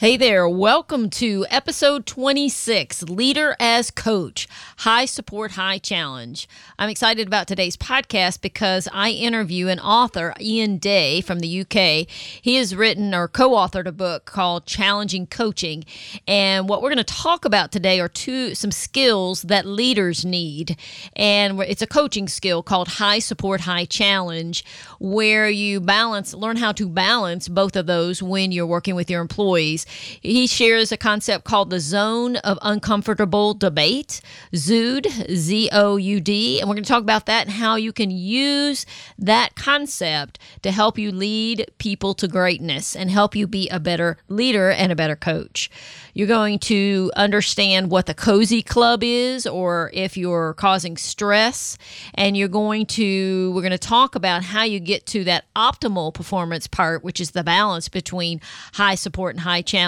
Hey there, welcome to episode 26 Leader as Coach High Support, High Challenge. I'm excited about today's podcast because I interview an author, Ian Day from the UK. He has written or co authored a book called Challenging Coaching. And what we're going to talk about today are two some skills that leaders need. And it's a coaching skill called High Support, High Challenge, where you balance, learn how to balance both of those when you're working with your employees. He shares a concept called the zone of uncomfortable debate, ZOUD, Z O U D. And we're going to talk about that and how you can use that concept to help you lead people to greatness and help you be a better leader and a better coach. You're going to understand what the cozy club is or if you're causing stress. And you're going to, we're going to talk about how you get to that optimal performance part, which is the balance between high support and high challenge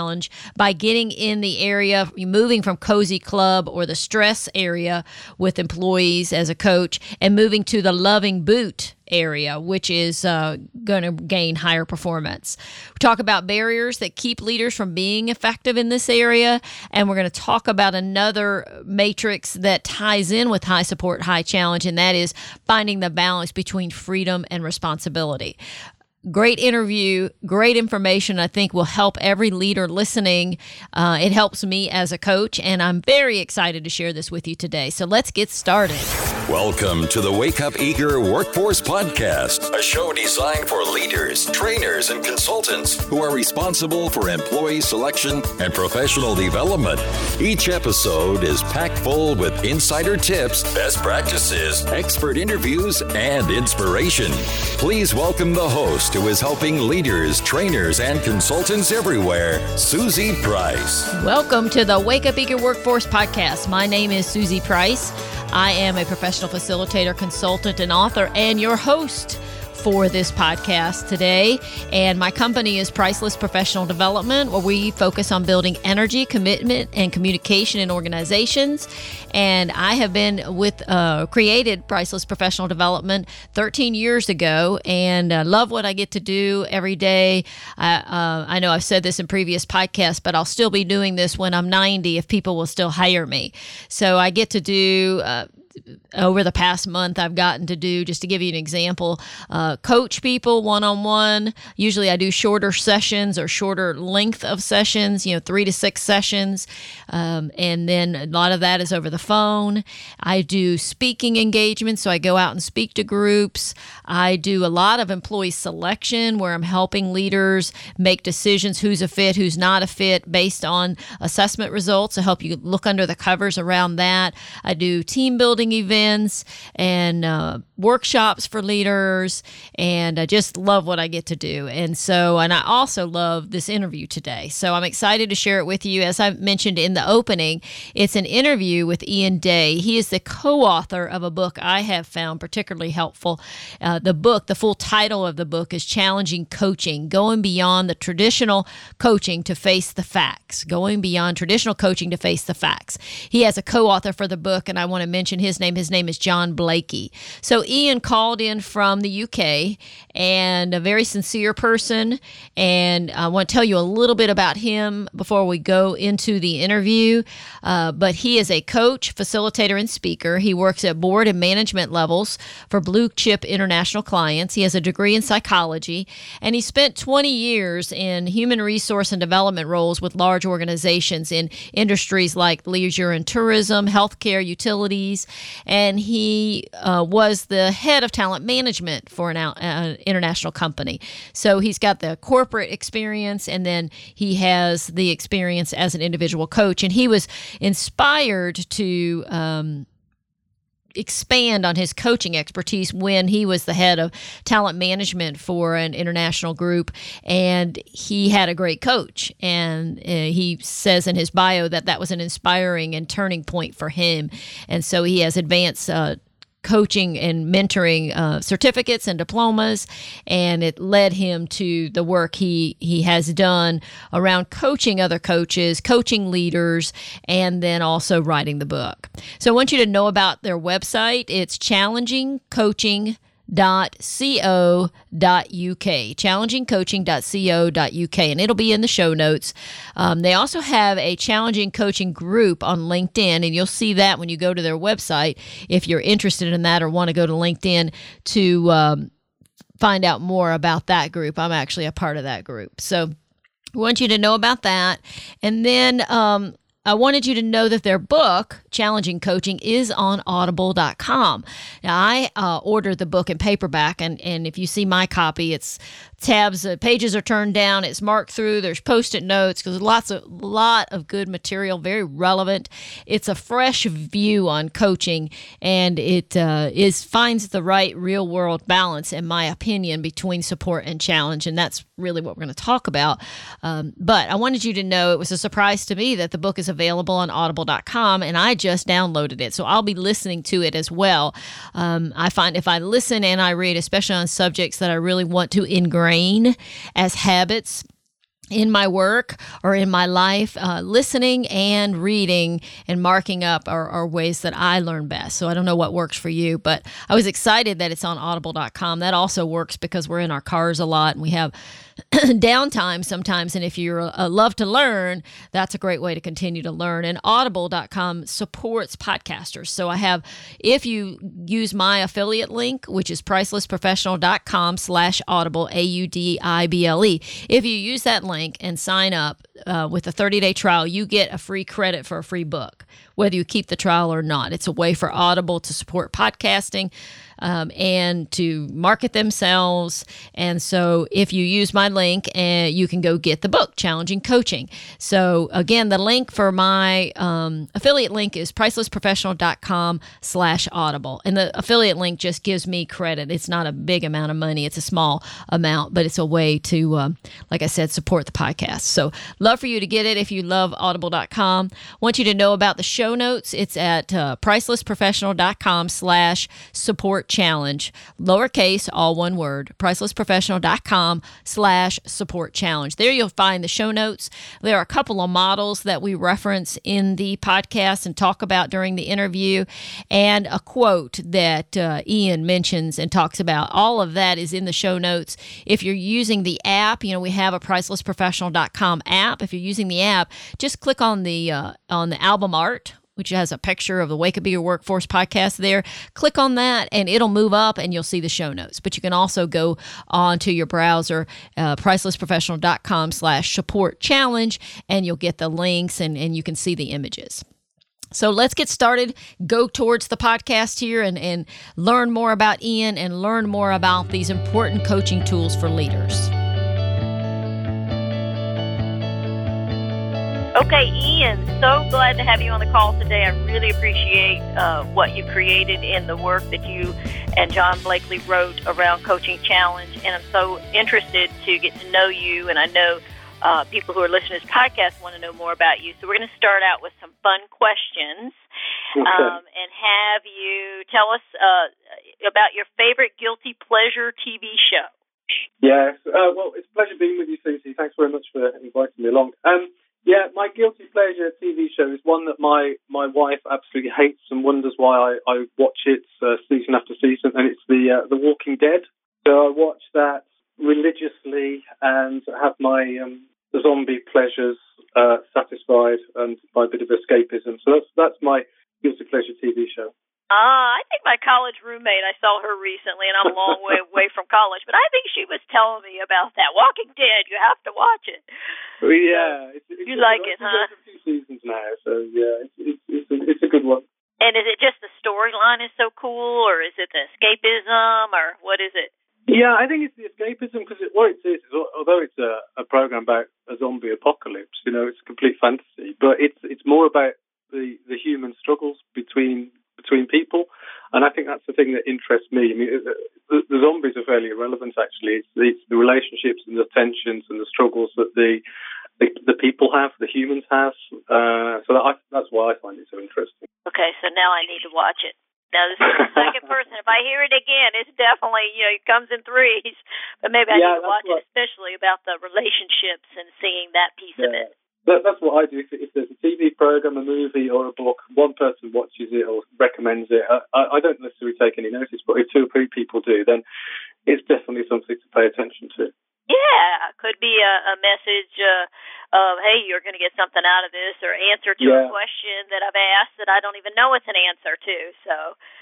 by getting in the area, moving from cozy club or the stress area with employees as a coach and moving to the loving boot area, which is uh, going to gain higher performance. We talk about barriers that keep leaders from being effective in this area, and we're going to talk about another matrix that ties in with high support, high challenge, and that is finding the balance between freedom and responsibility great interview, great information. I think will help every leader listening. Uh, it helps me as a coach, and I'm very excited to share this with you today. So let's get started. Welcome to the Wake Up Eager Workforce Podcast, a show designed for leaders, trainers, and consultants who are responsible for employee selection and professional development. Each episode is packed full with insider tips, best practices, expert interviews, and inspiration. Please welcome the host who is helping leaders, trainers, and consultants everywhere, Susie Price. Welcome to the Wake Up Eager Workforce Podcast. My name is Susie Price. I am a professional facilitator, consultant, and author, and your host for this podcast today. And my company is Priceless Professional Development, where we focus on building energy, commitment, and communication in organizations. And I have been with, uh, created Priceless Professional Development 13 years ago and uh, love what I get to do every day. I, uh, I know I've said this in previous podcasts, but I'll still be doing this when I'm 90 if people will still hire me. So I get to do uh, over the past month I've gotten to do, just to give you an example, uh, coach people one on one. Usually I do shorter sessions or shorter length of sessions, you know, three to six sessions. Um, and then a lot of that is over the phone. I do speaking engagements, so I go out and speak to groups. I do a lot of employee selection where I'm helping leaders make decisions who's a fit, who's not a fit based on assessment results to help you look under the covers around that. I do team building events and uh, workshops for leaders, and I just love what I get to do. And so, and I also love this interview today. So I'm excited to share it with you. As I mentioned in the opening, it's an interview with Ian Day. He is the co author of a book I have found particularly helpful. Uh, the book, the full title of the book is Challenging Coaching Going Beyond the Traditional Coaching to Face the Facts. Going Beyond Traditional Coaching to Face the Facts. He has a co author for the book, and I want to mention his name. His name is John Blakey. So Ian called in from the UK and a very sincere person. And I want to tell you a little bit about him before we go into the interview. Uh, but he is a coach, facilitator, and speaker. He works at board and management levels for blue chip international clients. He has a degree in psychology, and he spent 20 years in human resource and development roles with large organizations in industries like leisure and tourism, healthcare, utilities, and he uh, was the head of talent management for an uh, international company. So he's got the corporate experience and then he has the experience as an individual coach. And he was inspired to. Um, expand on his coaching expertise when he was the head of talent management for an international group and he had a great coach and uh, he says in his bio that that was an inspiring and turning point for him and so he has advanced uh, coaching and mentoring uh, certificates and diplomas, and it led him to the work he he has done around coaching other coaches, coaching leaders, and then also writing the book. So I want you to know about their website. It's challenging coaching challengingcoaching.co.uk and it'll be in the show notes. Um, they also have a challenging coaching group on linkedin and you'll see that when you go to their website if you're interested in that or want to go to linkedin to um, find out more about that group. I'm actually a part of that group. So I want you to know about that. And then um, I wanted you to know that their book, Challenging Coaching, is on audible.com. Now, I uh, ordered the book in paperback, and, and if you see my copy, it's tabs, uh, pages are turned down, it's marked through, there's post it notes, because lots of, lot of good material, very relevant. It's a fresh view on coaching, and it uh, is finds the right real world balance, in my opinion, between support and challenge, and that's really what we're going to talk about. Um, but I wanted you to know it was a surprise to me that the book is available on audible.com and I just downloaded it. So I'll be listening to it as well. Um, I find if I listen and I read, especially on subjects that I really want to ingrain as habits, in my work or in my life, uh, listening and reading and marking up are, are, ways that I learn best. So I don't know what works for you, but I was excited that it's on audible.com. That also works because we're in our cars a lot and we have downtime sometimes. And if you love to learn, that's a great way to continue to learn. And audible.com supports podcasters. So I have, if you use my affiliate link, which is pricelessprofessional.com slash audible, A U D I B L E, if you use that link and sign up uh, with a 30 day trial, you get a free credit for a free book, whether you keep the trial or not. It's a way for Audible to support podcasting um, and to market themselves. And so if you use my link, uh, you can go get the book, Challenging Coaching. So again, the link for my um, affiliate link is pricelessprofessional.com slash audible. And the affiliate link just gives me credit. It's not a big amount of money. It's a small amount, but it's a way to, um, like I said, support the podcast. So love for you to get it if you love audible.com. Want you to know about the show notes. It's at uh, pricelessprofessional.com slash support challenge, lowercase, all one word, pricelessprofessional.com slash support challenge. There you'll find the show notes. There are a couple of models that we reference in the podcast and talk about during the interview, and a quote that uh, Ian mentions and talks about. All of that is in the show notes. If you're using the app, you know, we have a pricelessprofessional.com app. If you're using the app, just click on the uh, on the album art which has a picture of the Wake Up Eager Workforce podcast there. Click on that and it'll move up and you'll see the show notes. But you can also go on to your browser, uh, pricelessprofessional.com slash support challenge, and you'll get the links and, and you can see the images. So let's get started. Go towards the podcast here and, and learn more about Ian and learn more about these important coaching tools for leaders. Okay, Ian, so glad to have you on the call today. I really appreciate uh, what you created in the work that you and John Blakey wrote around Coaching Challenge. And I'm so interested to get to know you. And I know uh, people who are listening to this podcast want to know more about you. So we're going to start out with some fun questions okay. um, and have you tell us uh, about your favorite guilty pleasure TV show. Yes. Uh, well, it's a pleasure being with you, Susie. Thanks very much for inviting me along. Um, yeah, my guilty pleasure TV show is one that my, my wife absolutely hates and wonders why I, I watch it uh, season after season, and it's the uh, The Walking Dead. So I watch that religiously and have my um, zombie pleasures uh, satisfied and my bit of escapism. So that's that's my guilty pleasure TV show. Uh, I think my college roommate, I saw her recently, and I'm a long way away from college, but I think she was telling me about that. Walking Dead, you have to watch it. Well, yeah. It's, it's, you like it, huh? a few seasons now, so yeah, it's, it's, it's, a, it's a good one. And is it just the storyline is so cool, or is it the escapism, or what is it? Yeah, I think it's the escapism because it, what it is, is although it's a, a program about a zombie apocalypse, you know, it's a complete fantasy, but it's it's more about the the human struggles between between people. And I think that's the thing that interests me. I mean, the, the zombies are fairly irrelevant, actually. It's the, it's the, relationships and the tensions and the struggles that the the, the people have, the humans have. Uh, so that I, that's why I find it so interesting. Okay, so now I need to watch it. Now this is the second person. If I hear it again, it's definitely you know it comes in threes. But maybe I yeah, need to watch what, it, especially about the relationships and seeing that piece yeah. of it. That, that's what I do. If, if, there's a TV program, a movie, or a book, one person watches it or recommends it. I, I don't necessarily take any notice, but if two or three people do, then it's definitely something to pay attention to. Yeah, could be a, a message uh, of hey, you're going to get something out of this, or answer to yeah. a question that I've asked that I don't even know it's an answer to. So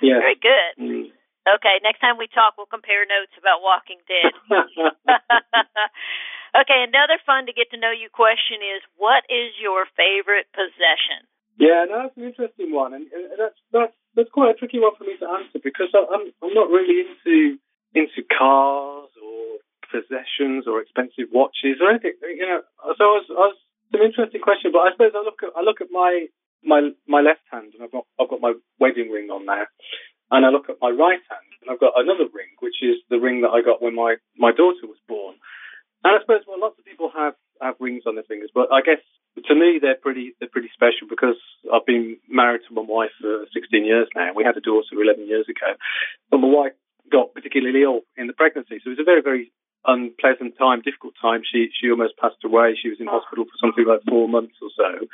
yeah. very good. Mm. Okay, next time we talk, we'll compare notes about Walking Dead. okay, another fun to get to know you question is what is your favorite possession? Yeah, no, that's an interesting one, and, and that's that's that's quite a tricky one for me to answer because I'm I'm not really into into cars or possessions or expensive watches or anything. You know, so I was, I was an interesting question, but I suppose I look at I look at my my my left hand and I've got I've got my wedding ring on there, and I look at my right hand, and I've got another ring, which is the ring that I got when my, my daughter was born. And I suppose well, lots of people have, have rings on their fingers, but I guess to me they're pretty they're pretty special because I've been married to my wife for 16 years now. We had a daughter 11 years ago, but my wife got particularly ill in the pregnancy, so it was a very very unpleasant time, difficult time. She she almost passed away. She was in hospital for something like four months or so,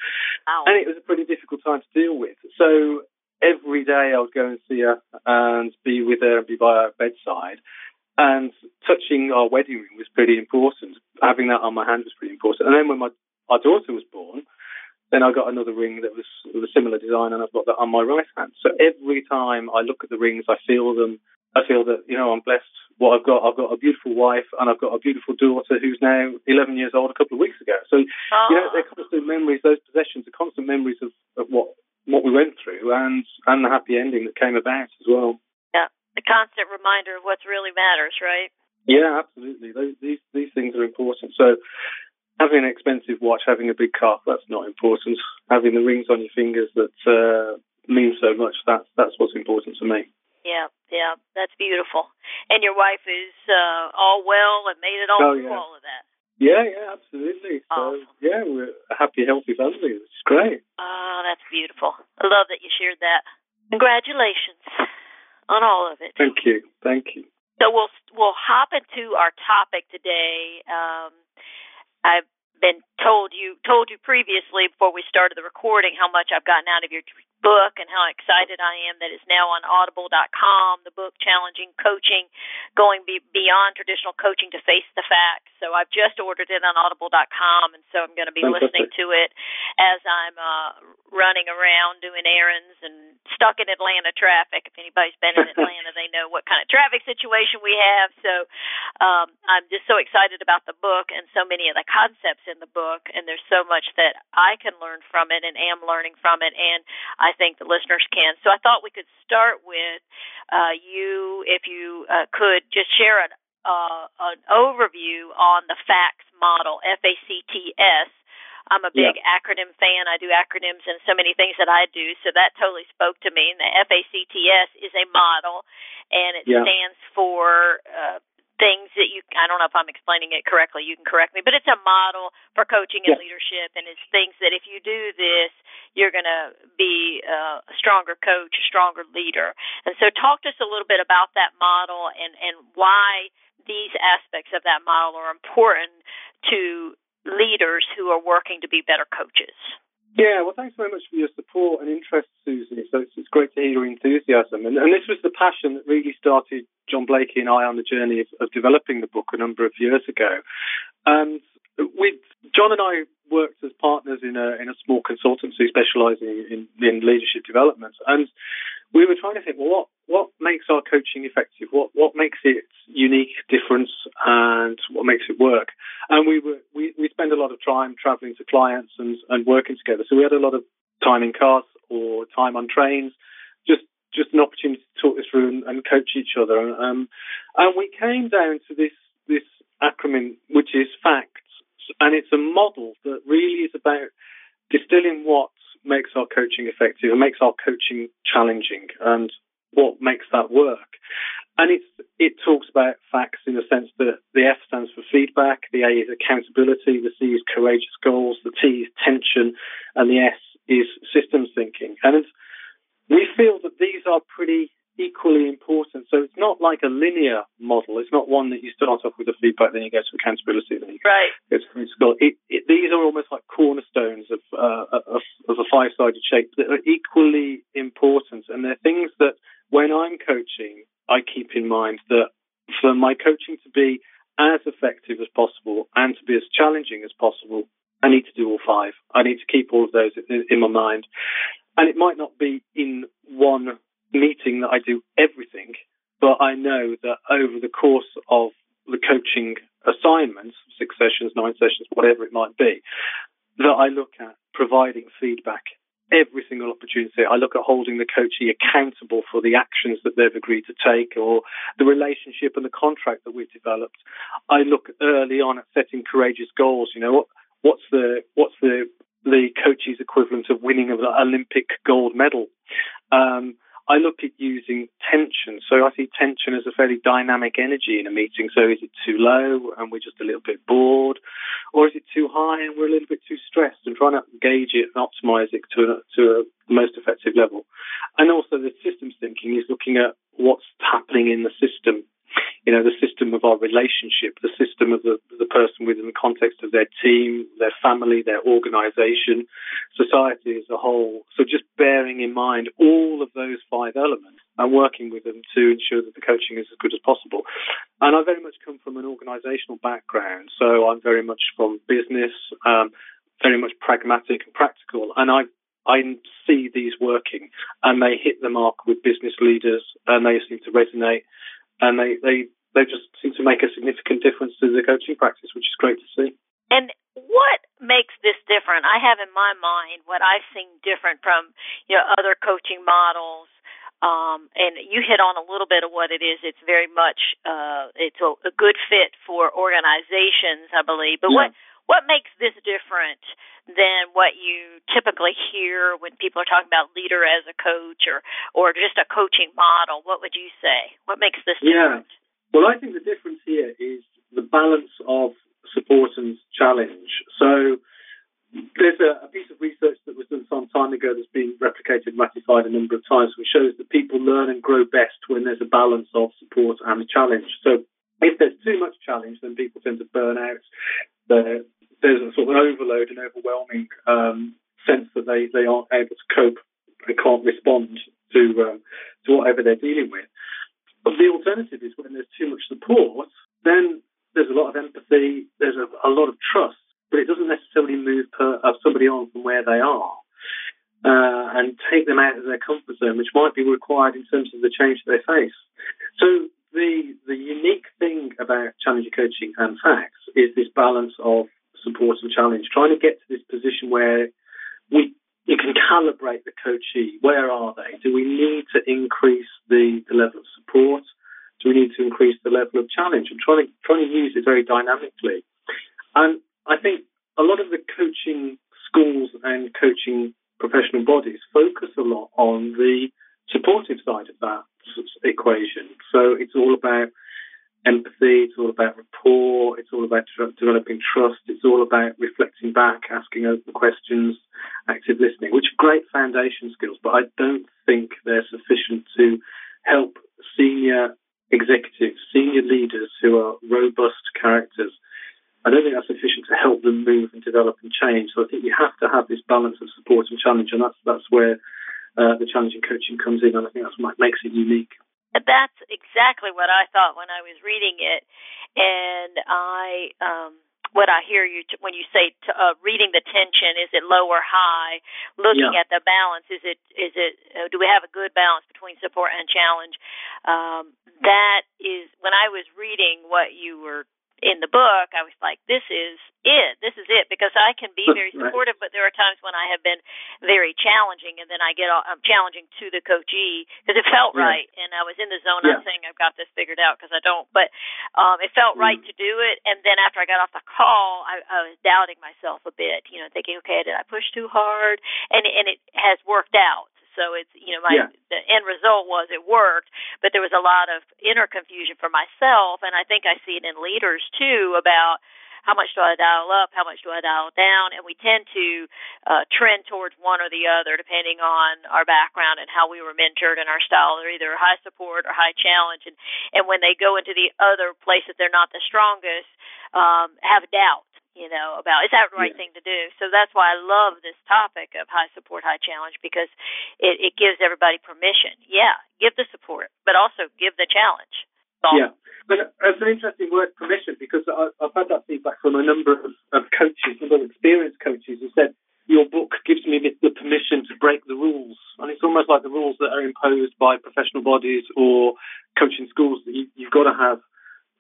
Ow. and it was a pretty difficult time to deal with. So every day I would go and see her and be with her and be by her bedside. And touching our wedding ring was pretty important. Having that on my hand was pretty important. And then when my our daughter was born, then I got another ring that was of a similar design, and I've got that on my right hand. So every time I look at the rings, I feel them. I feel that you know I'm blessed. What I've got, I've got a beautiful wife, and I've got a beautiful daughter who's now 11 years old. A couple of weeks ago, so oh. you know they're ah. constant memories. Those possessions are constant memories of, of what what we went through and and the happy ending that came about as well. The constant reminder of what really matters, right? Yeah, absolutely. Those, these these things are important. So having an expensive watch, having a big car, that's not important. Having the rings on your fingers that uh, mean so much, that's that's what's important to me. Yeah, yeah, that's beautiful. And your wife is uh, all well and made it all oh, through yeah. all of that. Yeah, yeah, absolutely. So Awesome. yeah, we're a happy, healthy family, It's great. Oh, that's beautiful. I love that you shared that. Congratulations on all of it. Thank you, thank you. So we'll we'll hop into our topic today. Um, I've been told you told you previously before we started the recording how much I've gotten out of your book and how excited I am that it's now on audible.com, the book challenging coaching, going be, beyond traditional coaching to face the facts. So I've just ordered it on audible.com and so I'm going to be Fantastic. listening to it as I'm uh, running around doing errands and stuck in Atlanta traffic. If anybody's been in Atlanta, they know what kind of traffic situation we have. So um, I'm just so excited about the book and so many of the concepts in the book, and there's so much that I can learn from it and am learning from it, and I think the listeners can. So I thought we could start with uh, you, if you uh, could just share an, uh, an overview on the FACTS model, F A C T S. I'm a big acronym fan. I do acronyms and so many things that I do. So that totally spoke to me. And the FACTS is a model, and it Yeah. stands for uh, things that you. I don't know if I'm explaining it correctly. You can correct me, but it's a model for coaching and Yeah. leadership, and it's things that if you do this, you're going to be a stronger coach, a stronger leader. And so, talk to us a little bit about that model and and why these aspects of that model are important to leaders who are working to be better coaches. Yeah, well, thanks very much for your support and interest, Susie. So it's, it's great to hear your enthusiasm. And, and this was the passion that really started John Blakey and I on the journey of, of developing the book a number of years ago. And John and I worked as partners in a in a small consultancy specialising in, in leadership development, and we were trying to think, well, what what makes our coaching effective? What what makes it unique, different, and what makes it work? And we were we, we spend a lot of time travelling to clients and, and working together. So we had a lot of time in cars or time on trains, just just an opportunity to talk this through and, and coach each other. Um, and we came down to this this acronym, which is FACTS, and it's a model that really is about distilling what makes our coaching effective and makes our coaching challenging and what makes that work. And it's, it talks about facts in the sense that the F stands for feedback, the A is accountability, the C is courageous goals, the T is tension, and the S is systems thinking. And we feel that these are pretty equally important. So it's not like a linear model. It's not one that you start off with a feedback, then you go to accountability, then you Right. go to goals. It, it, these are almost like cornerstones of, uh, of, of a five sided shape that are equally important. And they're things that when I'm coaching, I keep in mind that for my coaching to be as effective as possible and to be as challenging as possible, I need to do all five. I need to keep all of those in, in my mind. And it might not be in one meeting that I do everything, but I know that over the course of the coaching assignments, six sessions, nine sessions, whatever it might be, that I look at providing feedback every single opportunity. I look at holding the coachee accountable for the actions that they've agreed to take or the relationship and the contract that we've developed. I look early on at setting courageous goals. You know, what, what's the, what's the, the coachee's equivalent of winning an Olympic gold medal? Um, I look at using tension. So I see tension as a fairly dynamic energy in a meeting. So is it too low and we're just a little bit bored? Or is it too high and we're a little bit too stressed and trying to gauge it and optimize it to a, to a most effective level? And also the systems thinking is looking at what's happening in the system you know, the system of our relationship, the system of the, the person within the context of their team, their family, their organization, society as a whole. So just bearing in mind all of those five elements and working with them to ensure that the coaching is as good as possible. And I very much come from an organizational background. So I'm very much from business, um, very much pragmatic and practical. And I I see these working and they hit the mark with business leaders and they seem to resonate and they, they, they just seem to make a significant difference to the coaching practice, which is great to see. And what makes this different? I have in my mind what I've seen different from you know other coaching models. Um, and you hit on a little bit of what it is. It's very much uh, it's a, a good fit for organizations, I believe. But yeah. what what makes this different than what you typically hear when people are talking about leader as a coach or or just a coaching model? What would you say? What makes this different? Yeah. Well, I think the difference here is the balance of support and challenge. So there's a, a, piece of research that was done some time ago that's been replicated, and ratified a number of times, which shows that people learn and grow best when there's a balance of support and challenge. So if there's too much challenge, then people tend to burn out. There, there's a sort of overload and overwhelming um, sense that they, they aren't able to cope, they can't respond to um, to whatever they're dealing with. But the alternative is when there's too much support, then there's a lot of empathy, there's a, a lot of trust, but it doesn't necessarily move per, uh, somebody on from where they are. Uh, and take them out of their comfort zone, which might be required in terms of the change that they face. So the the unique thing about challenger coaching and facts is this balance of support and challenge, trying to get to this position where we you can calibrate the coachee. Where are they? Do we need to increase the, the level of support? Do we need to increase the level of challenge? I'm trying to trying to use it very dynamically. And I think a lot of the coaching schools and coaching professional bodies focus a lot on the supportive side of that equation. So it's all about empathy, it's all about rapport, it's all about developing trust, it's all about reflecting back, asking open questions, active listening, which are great foundation skills, but I don't think they're sufficient to help senior executives, senior leaders who are robust characters. I don't think that's sufficient to help them move and develop and change. So I think you have to have this balance of support and challenge, and that's that's where uh, the challenging coaching comes in, and I think that's what makes it unique that's exactly what I thought when I was reading it, and I um what I hear you t- when you say t- uh, reading the tension is it low or high? Looking yeah. at the balance is it is it uh, do we have a good balance between support and challenge? Um, that is when I was reading what you were in the book, I was like, this is it. This is it because I can be very supportive, but there are times when I have been very challenging, and then I get all, I'm challenging to the coachee because it felt yeah. right, and I was in the zone. Yeah. Not saying I've got this figured out because I don't, but um, it felt mm. right to do it. And then after I got off the call, I, I was doubting myself a bit, you know, thinking, okay, did I push too hard? And and it has worked out. So it's you know my yeah. the end result was it worked, but there was a lot of inner confusion for myself, and I think I see it in leaders too about how much do I dial up, how much do I dial down, and we tend to uh, trend towards one or the other depending on our background and how we were mentored and our style. They're either high support or high challenge, and and when they go into the other place that they're not the strongest, um, have doubt you know, about is that the right yeah. thing to do? So that's why I love this topic of high support, high challenge because it, it gives everybody permission. Yeah, give the support, but also give the challenge. So, yeah, but it's an interesting word, permission, because I, I've had that feedback from a number of, of coaches, a number of experienced coaches who said, your book gives me the permission to break the rules. And it's almost like the rules that are imposed by professional bodies or coaching schools that you, you've got to have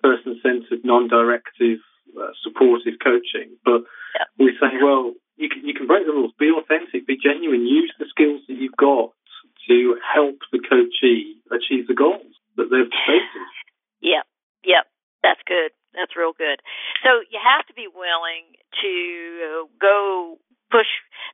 person centered, non directive uh, supportive coaching. But yeah. we say, well, you can, you can break the rules, be authentic, be genuine, use the skills that you've got to help the coachee achieve the goals that they've stated. Yep, yep, that's good. That's real good. So you have to be willing to go push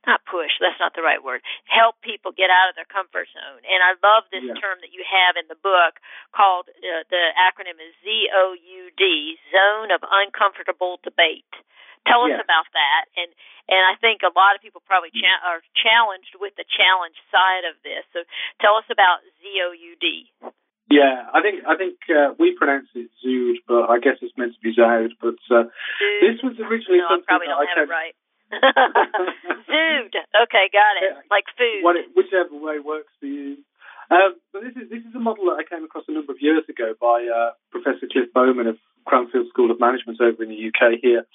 not push that's not the right word help people get out of their comfort zone. And i love this yeah. term that you have in the book called uh, the acronym is zoud zone of uncomfortable debate. Tell us about that. And and i think a lot of people probably cha- are challenged with the challenge side of this. So tell us about zoud yeah, I think I think uh, we pronounce it Zood, but I guess it's meant to be Zoud. But uh, this was originally no, something I probably don't that have I it right. Food. Okay, got it. Like food. What, whichever way works for you. Um, but this is this is a model that I came across a number of years ago by uh, Professor Cliff Bowman of Cranfield School of Management over in the UK here,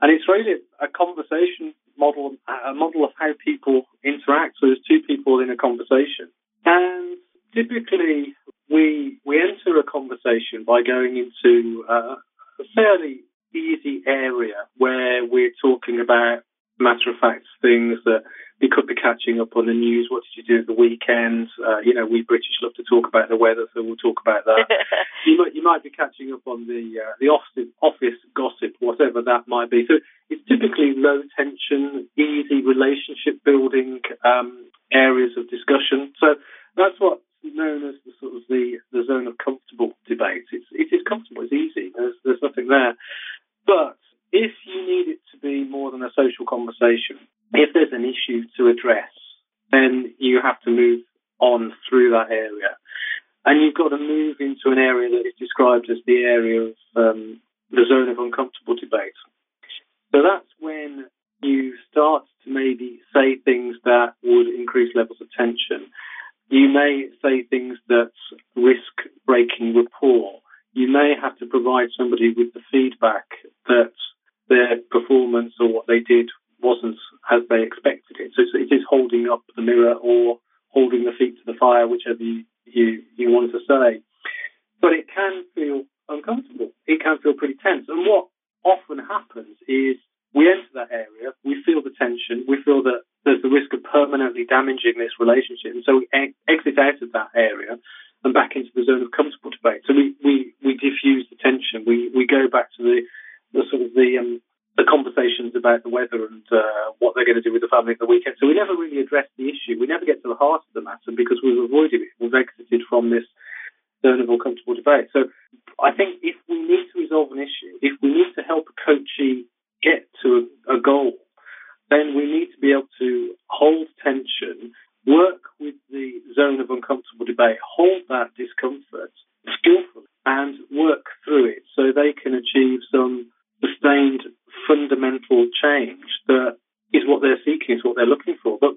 and it's really a conversation model, a model of how people interact. So there's two people in a conversation, and typically we we enter a conversation by going into uh, a fairly easy area where we're talking about matter of fact things that we could be catching up on the news. What did you do at the weekend? Uh, you know, we British love to talk about the weather, so we'll talk about that. you might you might be catching up on the uh, the office, office gossip, whatever that might be. So it's typically low tension, easy relationship building um, areas of discussion. So that's what's known as the sort of the, the zone of comfortable debate. It's it is comfortable. It's easy. There's there's nothing there. But if you need it to be more than a social conversation, if there's an issue to address, then you have to move on through that area. And you've got to move into an area that is described as the area of um, the zone of uncomfortable debate. So that's when you start to maybe say things that would increase levels of tension. You may say things that risk breaking rapport. You may have to provide somebody with the feedback that their performance or what they did wasn't as they expected it. So it is holding up the mirror or holding the feet to the fire, whichever you, you, you want to say. But it can feel uncomfortable. It can feel pretty tense. And what often happens is we enter that area, we feel the tension, we feel that there's the risk of permanently damaging this relationship. And so we exit out of that area and back into the zone of comfortable debate. So we, we, we diffuse the tension. We, we go back to the the sort of the um, the conversations about the weather and uh, what they're going to do with the family at the weekend. So we never really address the issue. We never get to the heart of the matter because we've avoided it. We've exited from this zone of uncomfortable debate. So I think if we need to resolve an issue, if we need to help a coachee get to a, a goal, then we need to be able to hold tension, work with the zone of uncomfortable debate, hold that discomfort skillfully, and work through it so they can achieve some sustained fundamental change that is what they're seeking, is what they're looking for. But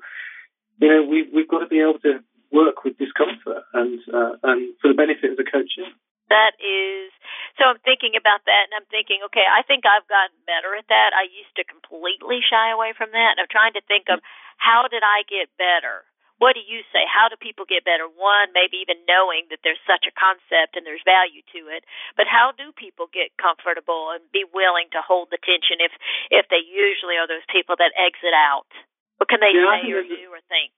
you know, we, we've got to be able to work with discomfort and uh, and for the benefit of the coaching. That is so. I'm thinking about that, and I'm thinking, okay, I think I've gotten better at that. I used to completely shy away from that, and I'm trying to think of how did I get better what do you say? How do people get better? One, maybe even knowing that there's such a concept and there's value to it. But how do people get comfortable and be willing to hold the tension if if they usually are those people that exit out? What can they yeah, say or do or think?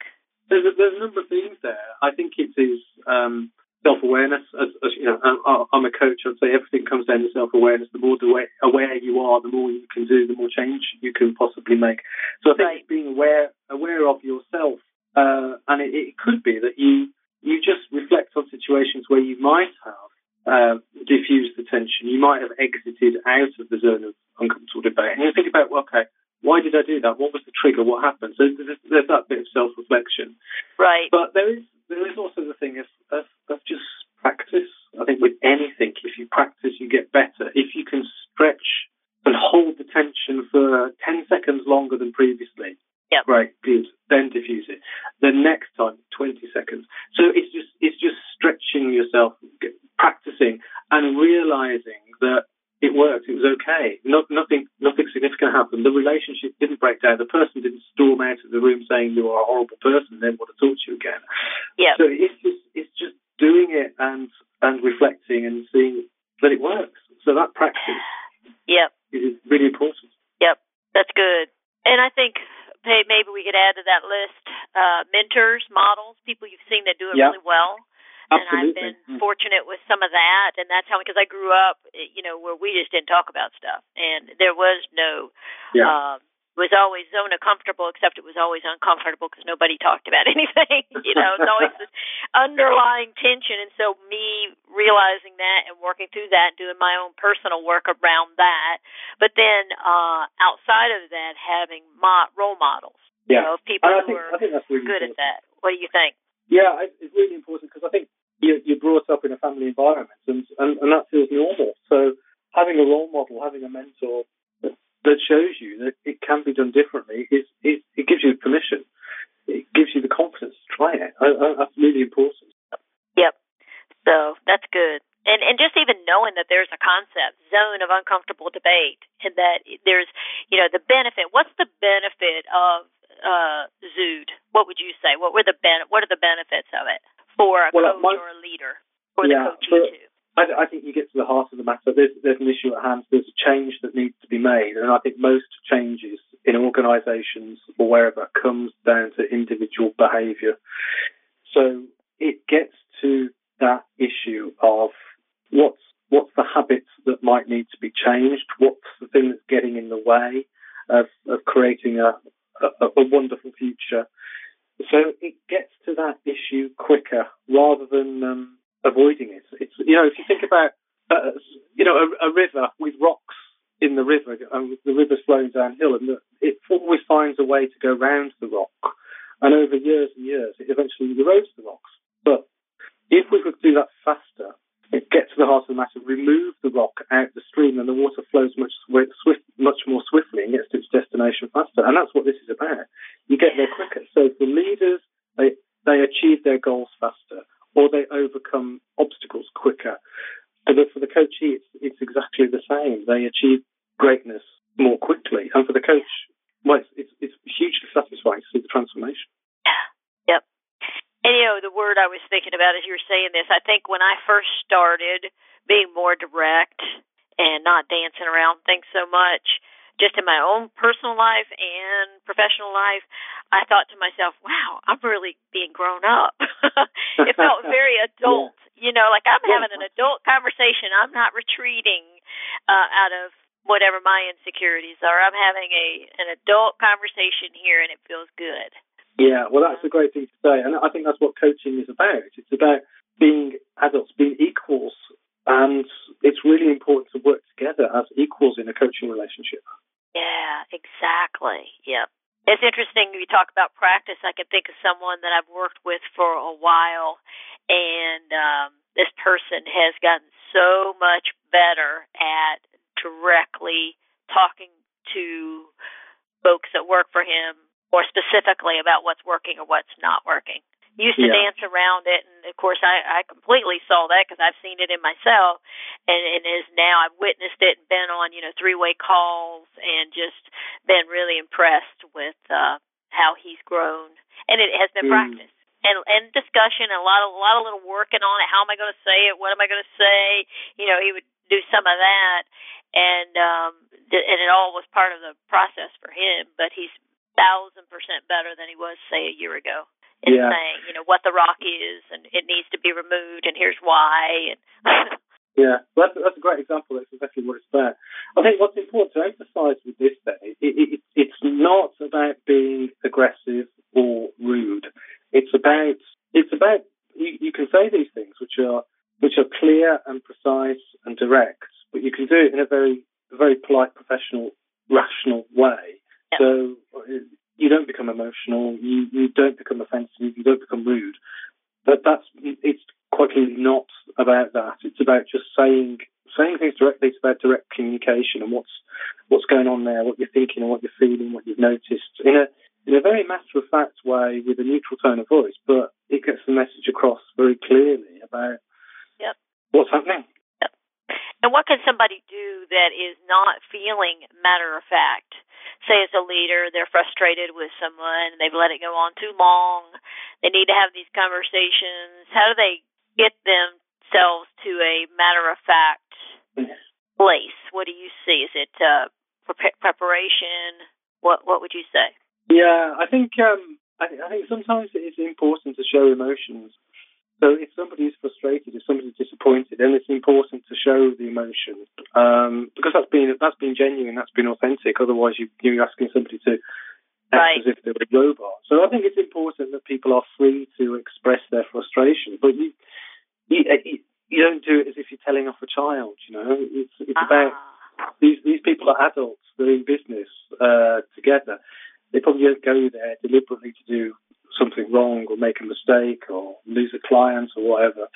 There's a, there's a number of things there. I think it is um, self-awareness. As, as, you know, I'm a coach. I'd say everything comes down to self-awareness. The more aware you are, the more you can do, the more change you can possibly make. So I think right. being aware aware of yourself uh, and it, it, could be that you you just reflect on situations where you might have uh, diffused the tension. You might have exited out of the zone of uncomfortable debate, and you think about, well, okay, why did I do that? What was the trigger? What happened? So there's, there's that bit of self-reflection. Right. But there is there is also the thing of, of, of just practice. I think with anything, if you practice, you get better. If you can stretch and hold the tension for 10 seconds longer than previously. Yep. Right, good. Then diffuse it. The next time, 20 seconds. So it's just it's just stretching yourself, practicing, and realizing that it worked. It was okay. No, nothing nothing significant happened. The relationship didn't break down. The person didn't storm out of the room saying you are a horrible person and then want to talk to you again. Yeah. So it's just it's just doing it and and reflecting and seeing that it works. So that practice Yep. is really important. Yep. That's good. And I think hey, maybe we could add to that list uh, mentors, models, people you've seen that do it Yeah. really well. And I've Absolutely. been fortunate with some of that, and that's how because I grew up, eh, you know, where we just didn't talk about stuff, and there was no, Yeah. um, was always zone of comfortable, except it was always uncomfortable because nobody talked about anything. you know, it's always this underlying tension, and so me realizing that and working through that, and doing my own personal work around that, but then uh outside of that, having mo- role models, you yeah. know, of people I who think are I think that's really good important. at that. What do you think? Yeah, it's really important because I think you, you're brought up in a family environment and, and, and that feels normal. So having a role model, having a mentor that, shows you that it can be done differently, is, is, it gives you permission. It gives you the confidence to try it. I, I, that's really important. Yep. So that's good. And and just even knowing that there's a concept, zone of uncomfortable debate, and that there's you know the benefit. What's the benefit of uh Zood? What would you say? What were the ben what are the benefits of it for a Well, coach my- or a leader? For Yeah, the coachee for- too. I, I think you get to the heart of the matter. There's, there's an issue at hand. There's a change that needs to be made, and I think most changes in organisations or wherever comes down to individual behaviour. So it gets to that issue of what's what's the habits that might need to be changed. What's the thing that's getting in the way of, of creating a, a, a wonderful future. So it gets to that issue quicker rather than um, avoiding it. It's you know if you think about uh, you know a, a river with rocks in the river and the river's flowing downhill and the, it always finds a way to go round the rock and over years and years it eventually erodes the rocks. But if we could do that faster, it gets to the heart of the matter, remove the rock out the stream and the water flows much swift, much more swiftly and gets to its destination faster. And that's what this is about. You get there quicker. So for leaders, they they achieve their goals faster or they overcome obstacles quicker. And for the coachee, it's, it's exactly the same. They achieve greatness more quickly. And for the coach, well, it's, it's, it's hugely satisfying to see the transformation. Yep. And you know, the word I was thinking about as you were saying this, I think when I first started being more direct and not dancing around things so much, just in my own personal life and professional life, I thought to myself, wow, I'm really being grown up. it felt very adult. You know, like I'm Yeah. having an adult conversation. I'm not retreating uh, out of whatever my insecurities are. I'm having a an adult conversation here and it feels good. Yeah, well, that's a great thing to say, and I think that's what coaching is about. It's about being adults, being equals, and it's really important to work together as equals in a coaching relationship. Yeah, exactly. Yep. It's interesting you talk about practice. I can think of someone that I've worked with for a while, and um, this person has gotten so much better at directly talking to folks that work for him more specifically about what's working or what's not working. Used to Yeah. dance around it, and of course, I, I completely saw that because I've seen it in myself, and, and is now I've witnessed it and been on you know three way calls and just been really impressed with uh, how he's grown, and it has been Mm. practice and and discussion and a lot of a lot of little working on it. How am I going to say it? What am I going to say? You know, he would do some of that, and um, th- and it all was part of the process for him. But he's thousand percent better than he was say a year ago in Yeah. saying you know what the rock is and it needs to be removed and here's why and Yeah, that's, that's a great example. That's exactly what it's about. I think what's important to emphasise with this then, it, it, it's not about being aggressive or rude. It's about it's about you, you can say these things which are which are clear and precise and direct, but you can do it in a very very polite, professional, rational way. Yeah. So you don't become emotional, you, you don't become offensive, you don't become rude. But that's it's quite clearly not about that. It's about just saying saying things directly. It's about direct communication and what's what's going on there, what you're thinking, and what you're feeling, what you've noticed in a in a very matter of fact way with a neutral tone of voice, but it gets the message across very clearly about Yep. what's happening. Yep. And what can somebody do that is not feeling matter of fact? Say, as a leader, they're frustrated with someone, they've let it go on too long, they need to have these conversations. How do they get themselves to a matter of fact place? What do you see? Is it uh, pre- preparation? What What would you say? Yeah, I think um, I, I think sometimes it is important to show emotions. So if somebody is frustrated, if somebody's disappointed, then it's important to show the emotion um, because that's been that's been genuine, that's been authentic. Otherwise, you, you're asking somebody to act Right. as if they're a robot. So I think it's important that people are free to express their frustration, but you you, you, don't do it as if you're telling off a child. You know, it's it's about Ah, these these people are adults. They're in business uh, together. They probably don't go there deliberately to do something wrong or make a mistake or lose a client or whatever.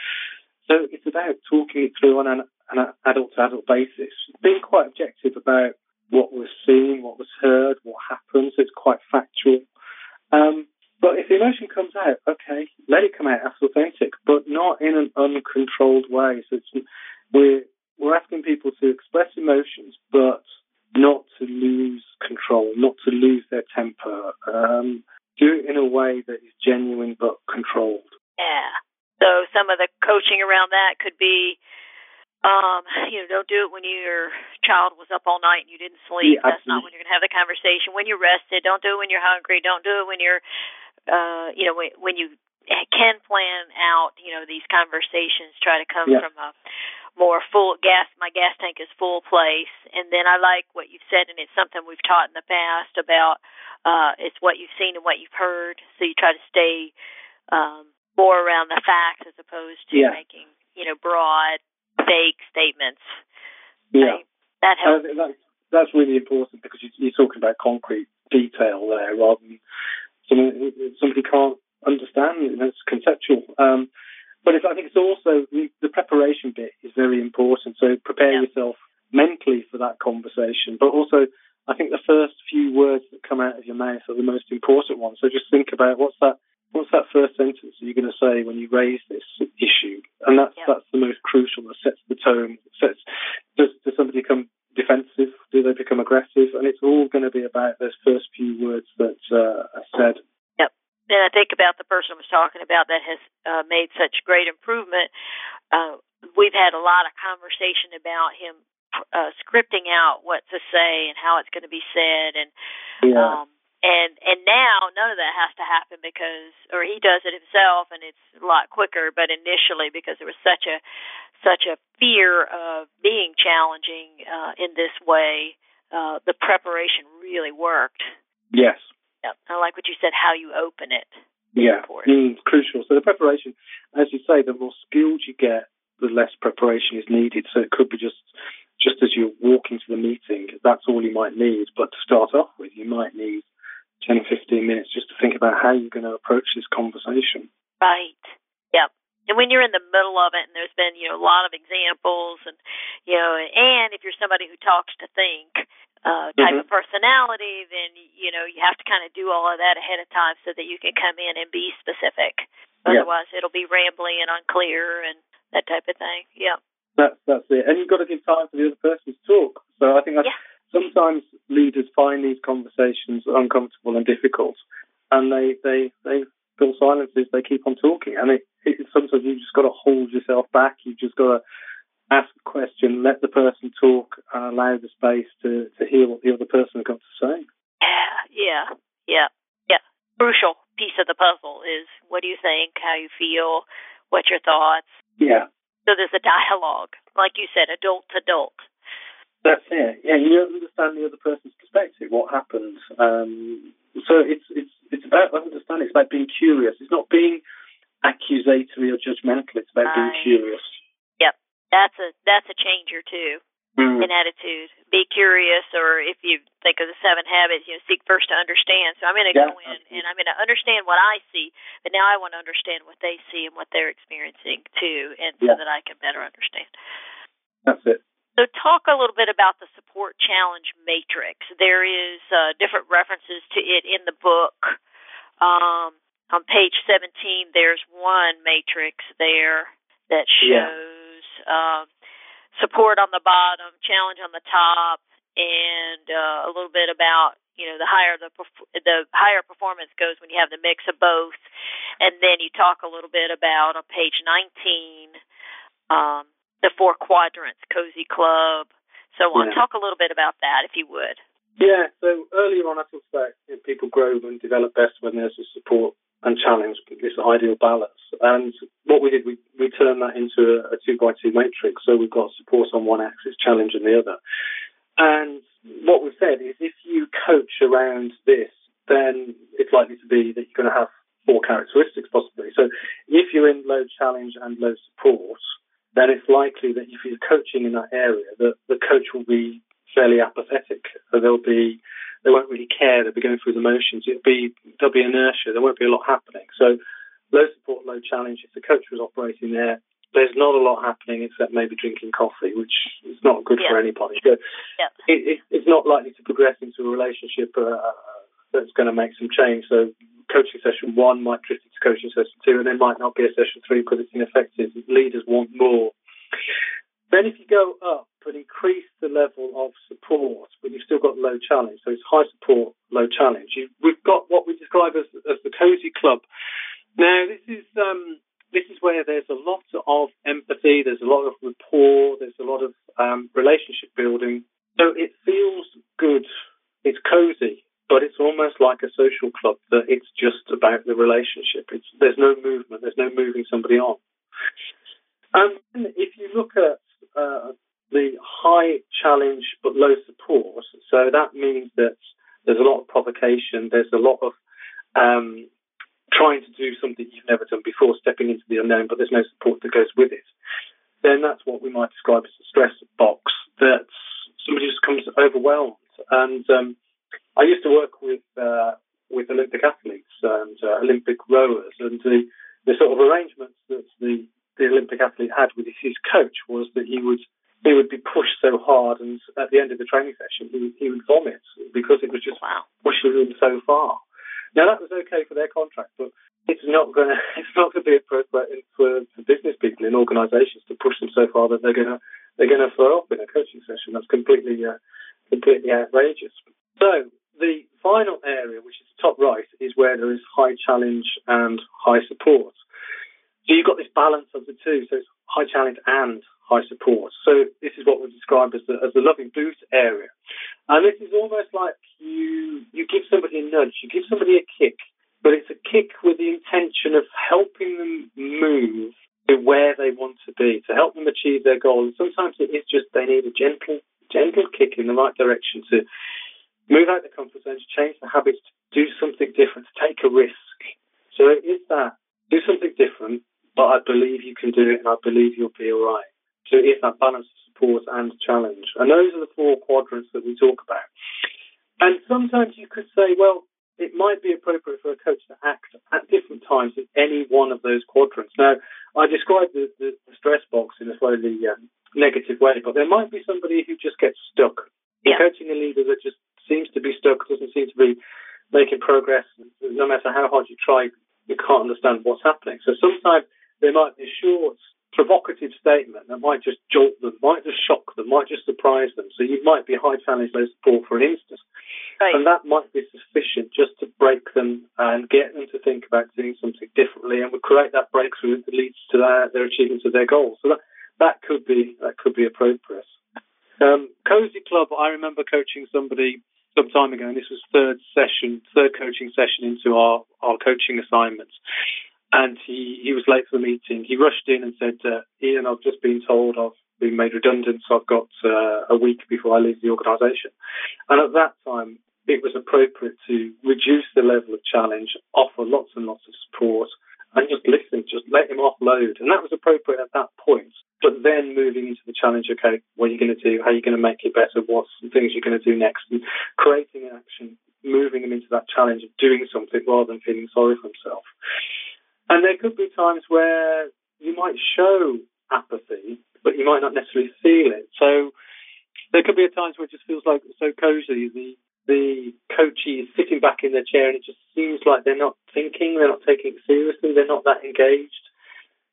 So it's about talking it through on an, an adult to adult basis, being quite objective about what was seen, what was heard, what happened. So it's quite factual. Um, but if the emotion comes out, okay, let it come out. That's authentic, but not in an uncontrolled way. So we're we're asking people to express emotions, but not to lose control, not to lose their temper. Um, do it in a way that is genuine but controlled. yeah. So some of the coaching around that could be, um, you know, don't do it when your child was up all night and you didn't sleep. Yeah, That's not when you're going to have the conversation. When you're rested, don't do it when you're hungry. Don't do it when you're, uh, you know, when, when you can plan out, you know, these conversations. Try to come Yeah. from a more full gas. My gas tank is full place. And then I like what you've said, and it's something we've taught in the past about. Uh, it's what you've seen and what you've heard. So you try to stay um, more around the facts as opposed to Yeah. making, you know, broad, vague statements. Yeah. Right? That Uh, helps. that's, that's really important because you, you're talking about concrete detail there rather than something somebody can't understand. and It's conceptual. Um, but it's, I think it's also the, the preparation bit is very important. So prepare Yeah. yourself mentally for that conversation, but also I think the first few words that come out of your mouth are the most important ones. So just think about what's that what's that first sentence you're going to say when you raise this issue, and that's Yeah. that's the most crucial. That sets the tone. Sets does does somebody become defensive? Do they become aggressive? And it's all going to be about those first few words that uh, are said. And I think about the person I was talking about that has uh, made such great improvement. Uh, we've had a lot of conversation about him uh, scripting out what to say and how it's going to be said, and Yeah. um, and and now none of that has to happen because, or he does it himself, and it's a lot quicker. But initially, because there was such a such a fear of being challenging uh, in this way, uh, the preparation really worked. yes. Yep. I like what you said. How you open it. Yeah, mm, crucial. So the preparation, as you say, the more skilled you get, the less preparation is needed. So it could be just just as you're walking to the meeting, that's all you might need. But to start off with, you might need 10, or 15 minutes just to think about how you're going to approach this conversation. Right. Yep. And when you're in the middle of it, and there's been you know a lot of examples, and you know, and if you're somebody who talks to think uh, type Mhm. of personality, then you know you have to kind of do all of that ahead of time so that you can come in and be specific. Yeah. Otherwise, it'll be rambly and unclear and that type of thing. Yeah. That's that's it. And you've got to give time for the other person to talk. So I think that's, Yeah. sometimes leaders find these conversations uncomfortable and difficult, and they they they fill silences. They keep on talking, and it, it sometimes you've just got to hold yourself back. You've just got to ask a question, let the person talk, and allow the space to to hear what the other person has got to say. Yeah. Yeah. Yeah. Yeah. Crucial piece of the puzzle is what do you think, how you feel, what's your thoughts. Yeah. So there's a dialogue, like you said, adult to adult. That's it. Yeah, you understand the other person's perspective, what happened. Um, so it's it's it's about understanding. It's about being curious. It's not being accusatory or judgmental. It's about being curious. Yep. That's a that's a changer too Mm. in attitude. Be curious or if you think of the seven habits, you know, seek first to understand. So I'm gonna Yeah, go in and I'm gonna understand what I see, but now I want to understand what they see and what they're experiencing too and so Yeah. that I can better understand. That's it. So, talk a little bit about the support challenge matrix. There is uh, different references to it in the book. Um, on page 17, there's one matrix there that shows yeah. uh, support on the bottom, challenge on the top, and uh, a little bit about you know the higher the the higher performance goes when you have the mix of both, and then you talk a little bit about on page 19 um, the four quadrants, cozy club, so on. Yeah. Talk a little bit about that, if you would. Yeah. So earlier on, I talked about you know, people grow and develop best when there's a support and challenge, this ideal balance. And what we did, we, we turned that into a, a two by two matrix. So we've got support on one axis, challenge on the other. And what we've said is if you coach around this, then it's likely to be that you're going to have four characteristics possibly. So if you're in low challenge and low support, then it's likely that if you're coaching in that area, that the coach will be fairly apathetic. So they'll be, they won't really care. They'll be going through the motions. It'll be, there'll be inertia. There won't be a lot happening. So low support, low challenge. If the coach was operating there, there's not a lot happening except maybe drinking coffee, which is not good yeah. for anybody. So yeah. it, it, it's not likely to progress into a relationship uh, that's going to make some change. So coaching session one might drift into coaching session two, and there might not be a session three because it's ineffective. Leaders want more. Then, if you go up and increase the level of support, but you've still got low challenge, so it's high support, low challenge. You, we've got what we describe as, as the cozy club. Now, this is um, this is where there's a lot of empathy, there's a lot of rapport, there's a lot of um, relationship building. So it feels good. It's cozy but it's almost like a social club that it's just about the relationship. It's, there's no movement, there's no moving somebody on. And if you look at uh, the high challenge but low support, so that means that there's a lot of provocation, there's a lot of um, trying to do something you've never done before, stepping into the unknown, but there's no support that goes with it. Then that's what we might describe as a stress box that somebody just comes overwhelmed. And um, I used to work with uh, with Olympic athletes and uh, Olympic rowers, and the the sort of arrangements that the the Olympic athlete had with his coach was that he would he would be pushed so hard, and at the end of the training session, he, he would vomit because it was just wow. pushing him so far. Now that was okay for their contract, but it's not going to it's not going to be appropriate for, for business people in organisations to push them so far that they're going to they're going to throw up in a coaching session. That's completely uh, completely outrageous. So the final area, which is top right, is where there is high challenge and high support. So you've got this balance of the two. So it's high challenge and high support. So this is what we describe as the, as the loving boot area. And this is almost like you, you give somebody a nudge, you give somebody a kick, but it's a kick with the intention of helping them move to where they want to be, to help them achieve their goal. And sometimes it is just they need a gentle, gentle kick in the right direction to move out of the comfort zone, to change the habits, to do something different, to take a risk. So it is that do something different, but I believe you can do it, and I believe you'll be all right. So it is that balance of support and challenge, and those are the four quadrants that we talk about. And sometimes you could say, well, it might be appropriate for a coach to act at different times in any one of those quadrants. Now, I described the, the, the stress box in a slightly um, negative way, but there might be somebody who just gets stuck. Yeah. Coaching a leader that just seems to be stuck, doesn't seem to be making progress. No matter how hard you try, you can't understand what's happening. So sometimes there might be a short, provocative statement that might just jolt them, might just shock them, might just surprise them. So you might be high challenge, low support for an instance. Right. And that might be sufficient just to break them and get them to think about doing something differently and would create that breakthrough that leads to their, their achievements of their goals. So that, that could be that could be appropriate. Um, Cozy Club, I remember coaching somebody some time ago, and this was third session, third coaching session into our, our coaching assignments. And he, he was late for the meeting. He rushed in and said, uh, Ian, I've just been told I've been made redundant, so I've got uh, a week before I leave the organisation. And at that time, it was appropriate to reduce the level of challenge, offer lots and lots of support, and just listen, just let him offload. And that was appropriate at that point. But then moving into the challenge, okay, what are you going to do? How are you going to make it better? What's the things you're going to do next? And creating an action, moving them into that challenge of doing something rather than feeling sorry for himself. And there could be times where you might show apathy, but you might not necessarily feel it. So there could be a times where it just feels like so cozy. The the coachee is sitting back in their chair and it just seems like they're not thinking, they're not taking it seriously, they're not that engaged.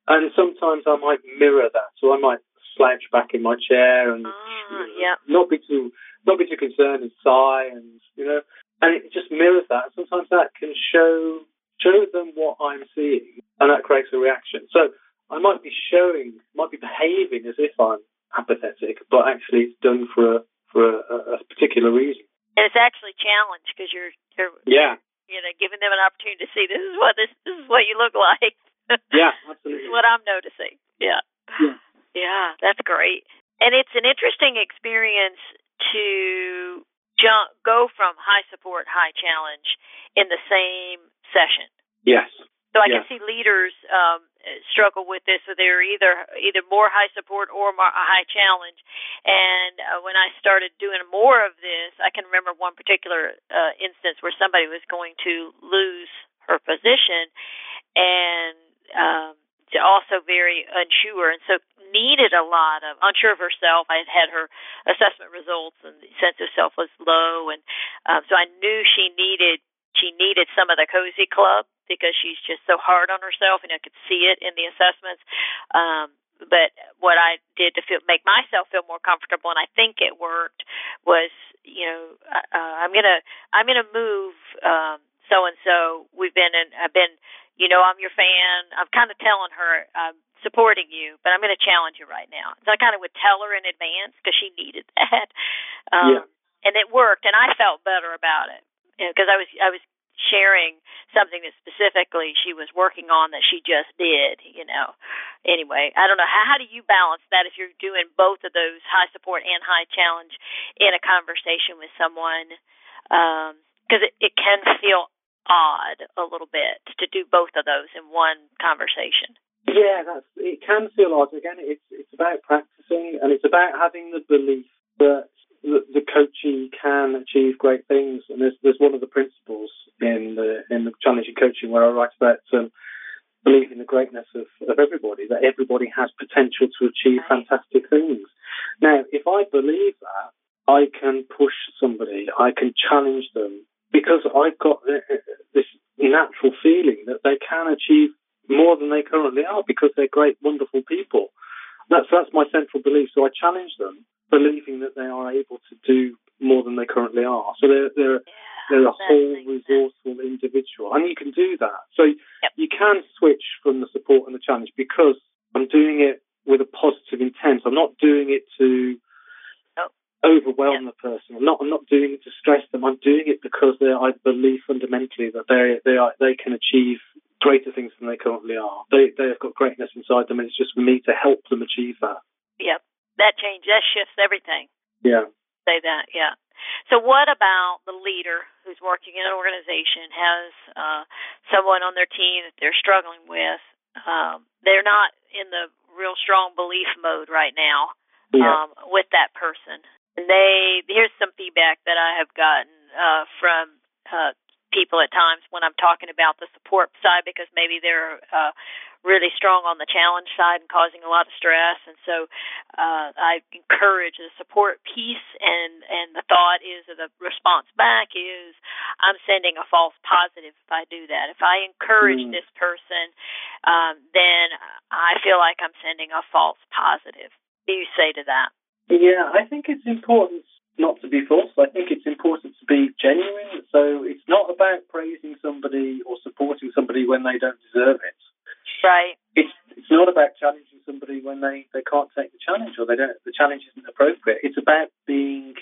And sometimes I might mirror that, so I might slouch back in my chair and Ah, yeah. not be too not be too concerned and sigh and you know and it just mirrors that. Sometimes that can show show them what I'm seeing and that creates a reaction. So I might be showing might be behaving as if I'm apathetic, but actually it's done for a for a, a particular reason. And it's actually challenge because you're you're Yeah. you know giving them an opportunity to see this is what this this is what you look like. Yeah, this absolutely. is what I'm noticing. Yeah. Yeah. Yeah, that's great. And it's an interesting experience to jump go from high support, high challenge in the same session. Yes. So I Yeah. can see leaders um, struggle with this, so they're either either more high support or more, a high challenge. And uh, when I started doing more of this, I can remember one particular uh, instance where somebody was going to lose her position, and um, also very unsure, and so needed a lot of unsure of herself. I had had her assessment results, and the sense of self was low, and um, so I knew she needed she needed some of the cozy club because she's just so hard on herself and I could see it in the assessments. Um, but what I did to feel, make myself feel more comfortable, and I think it worked, was you know uh, I'm gonna I'm gonna move so and so. We've been in I've been you know I'm your fan. I'm kind of telling her I'm supporting you, but I'm going to challenge you right now. So I kind of would tell her in advance because she needed that, um, Yeah. and it worked, and I felt better about it because I was I was sharing something that specifically she was working on that she just did, you know. Anyway, I don't know how how do you balance that if you're doing both of those high support and high challenge in a conversation with someone um because it, it can feel odd a little bit to do both of those in one conversation. Yeah, that's it can feel odd. Again, it's it's about practicing and it's about having the belief that the, the coachee can achieve great things. And there's there's one of the principles in the in the challenging coaching where I write about um, believing the greatness of, of everybody, that everybody has potential to achieve Right. fantastic things. Now, if I believe that, I can push somebody, I can challenge them because I've got this natural feeling that they can achieve more than they currently are because they're great, wonderful people. That's that's my central belief. So I challenge them, believing that they are able to do more than they currently are. So they're they're they're a whole makes sense. resourceful individual, and you can do that. So Yep. you can switch from the support and the challenge because I'm doing it with a positive intent. I'm not doing it to Oh. overwhelm the person. I'm not. I'm not doing it to stress them. I'm doing it because they, I believe fundamentally that they they are they can achieve greater things than they currently are. They they have got greatness inside them, and it's just for me to help them achieve that. Yep. That change that shifts everything. Yeah. say that, yeah. So what about the leader who's working in an organization has uh, someone on their team that they're struggling with? Um, they're not in the real strong belief mode right now Yeah. um, with that person. And they here's some feedback that I have gotten uh, from uh, people at times when I'm talking about the support side because maybe they're uh, really strong on the challenge side and causing a lot of stress. And so uh, I encourage the support piece, and and the thought is that the response back is I'm sending a false positive if I do that. If I encourage Mm. this person, um, then I feel like I'm sending a false positive. What do you say to that? Yeah, I think it's important not to be false. I think it's important to be genuine. So it's not about praising somebody or supporting somebody when they don't deserve it. Right. It's it's not about challenging somebody when they, they can't take the challenge or they don't the challenge isn't appropriate. It's about being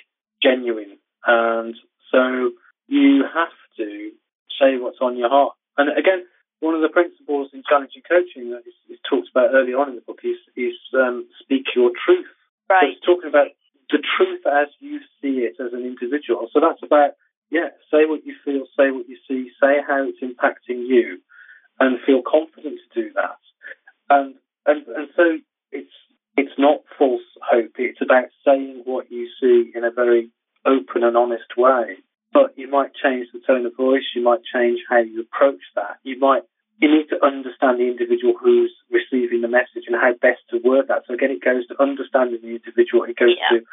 genuine. And so you have to say what's on your heart. And again, one of the principles in challenging coaching that is, is talked about early on in the book is is um, speak your truth. So Right. it's talking about the truth as you see it as an individual. So that's about, yeah, say what you feel, say what you see, say how it's impacting you, and feel confident to do that. And and and so it's it's not false hope. It's about saying what you see in a very open and honest way. But you might change the tone of voice. You might change how you approach that. You might you need to understand the individual who's receiving the message and how best to word that. So again, it goes to understanding the individual. It goes Yeah. to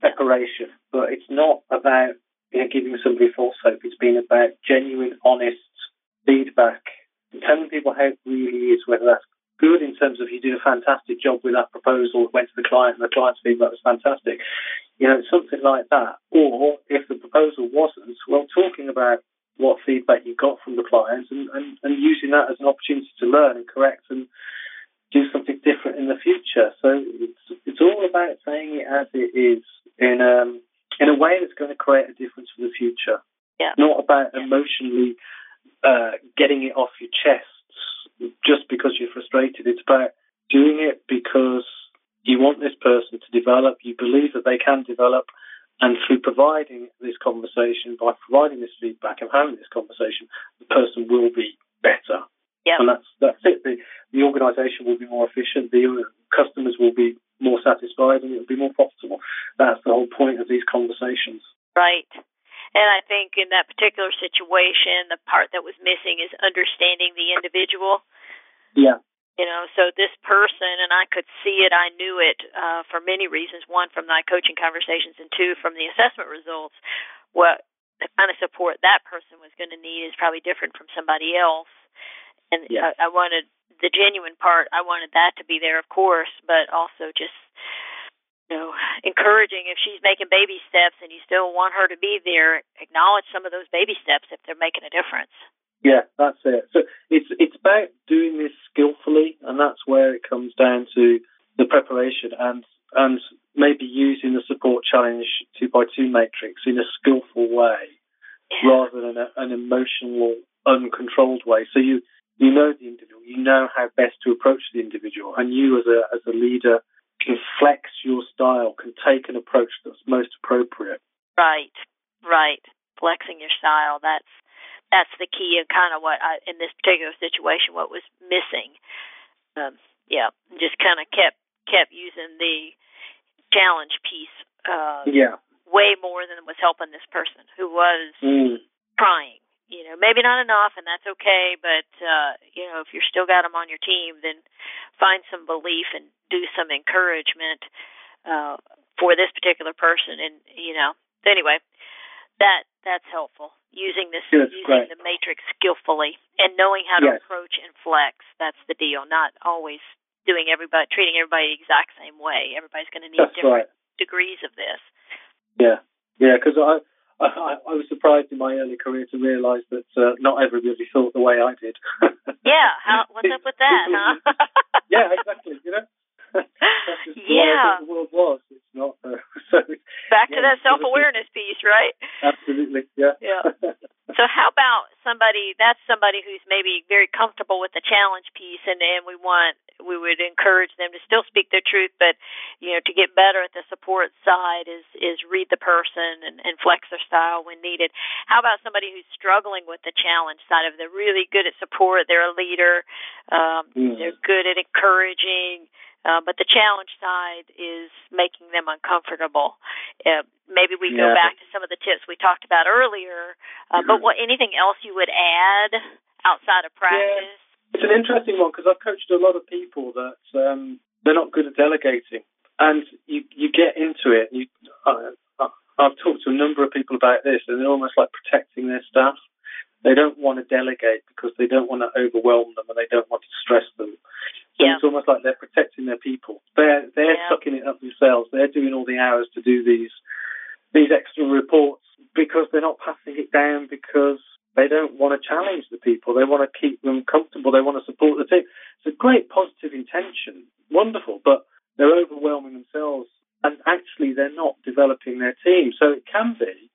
preparation, but it's not about you know, giving somebody false hope. It's been about genuine, honest feedback, and telling people how it really is, whether that's good in terms of you did a fantastic job with that proposal, it went to the client, and the client's feedback was fantastic. You know, something like that. Or if the proposal wasn't, well, talking about what feedback you got from the clients and, and, and using that as an opportunity to learn and correct and do something different in the future. So it's, it's all about saying it as it is in um, in a way that's going to create a difference for the future. Yeah. Not about emotionally uh, getting it off your chest just because you're frustrated. It's about doing it because you want this person to develop. You believe that they can develop. And through providing this conversation, by providing this feedback and having this conversation, the person will be better. Yeah. And that's that's it. The the organisation will be more efficient. The uh, customers will be more satisfied, and it will be more profitable. That's the whole point of these conversations. Right. And I think in that particular situation, the part that was missing is understanding the individual. Yeah. You know, so this person, and I could see it, I knew it uh, for many reasons. One, from my coaching conversations, and two, from the assessment results. What the kind of support that person was going to need is probably different from somebody else. And Yeah. I, I wanted the genuine part, I wanted that to be there, of course, but also just you know, encouraging if she's making baby steps and you still want her to be there, acknowledge some of those baby steps if they're making a difference. Yeah, that's it. So it's it's about doing this skillfully, and that's where it comes down to the preparation and and maybe using the support challenge two by two matrix in a skillful way Yeah. rather than a, an emotional, uncontrolled way. So you you know the individual, you know how best to approach the individual, and you as a as a leader can flex your style, can take an approach that's most appropriate. Right, right. Flexing your style. That's that's the key and kind of what I in this particular situation what was missing. Um, yeah, just kind of kept kept using the challenge piece uh, Yeah. way more than was helping this person who was Mm. trying. You know, maybe not enough, and that's okay. But uh, you know, if you're still got them on your team, then find some belief and do some encouragement uh, for this particular person. And you know, anyway, that that's helpful. Using this, that's using the matrix skillfully, and knowing how to Yes. approach and flex. That's the deal. Not always doing everybody, treating everybody the exact same way. Everybody's going to need That's different right. degrees of this. Yeah, yeah, because I, I I was surprised in my early career to realise that uh, not everybody thought the way I did. Yeah, how, what's up with that, huh? yeah, exactly. You know, that's just the way Yeah. the world was. It's not. Uh, so Back to that self awareness piece, right? absolutely, yeah. Yeah. So how about somebody that's somebody who's maybe very comfortable with the challenge piece and, and we want we would encourage them to still speak their truth but you know to get better at the support side is is read the person and, and flex their style when needed. How about somebody who's struggling with the challenge side of it? They're really good at support, they're a leader, um, Mm. they're good at encouraging, uh, but the challenge side is making them uncomfortable. Uh, maybe we go back to some of the tips we talked about earlier, uh, but what anything else you would add outside of practice? It's an interesting one because I've coached a lot of people that um, they're not good at delegating, and you you get into it. You, uh, I've talked to a number of people about this, and they're almost like protecting their staff. They don't want to delegate because they don't want to overwhelm them and they don't want to stress them. So Yeah. it's almost like they're protecting their people. They're they're Yeah. sucking it up themselves. They're doing all the hours to do these these extra reports because they're not passing it down because they don't want to challenge the people. They want to keep them comfortable. They want to support the team. It's a great positive intention, wonderful, but they're overwhelming themselves and actually they're not developing their team. So it can be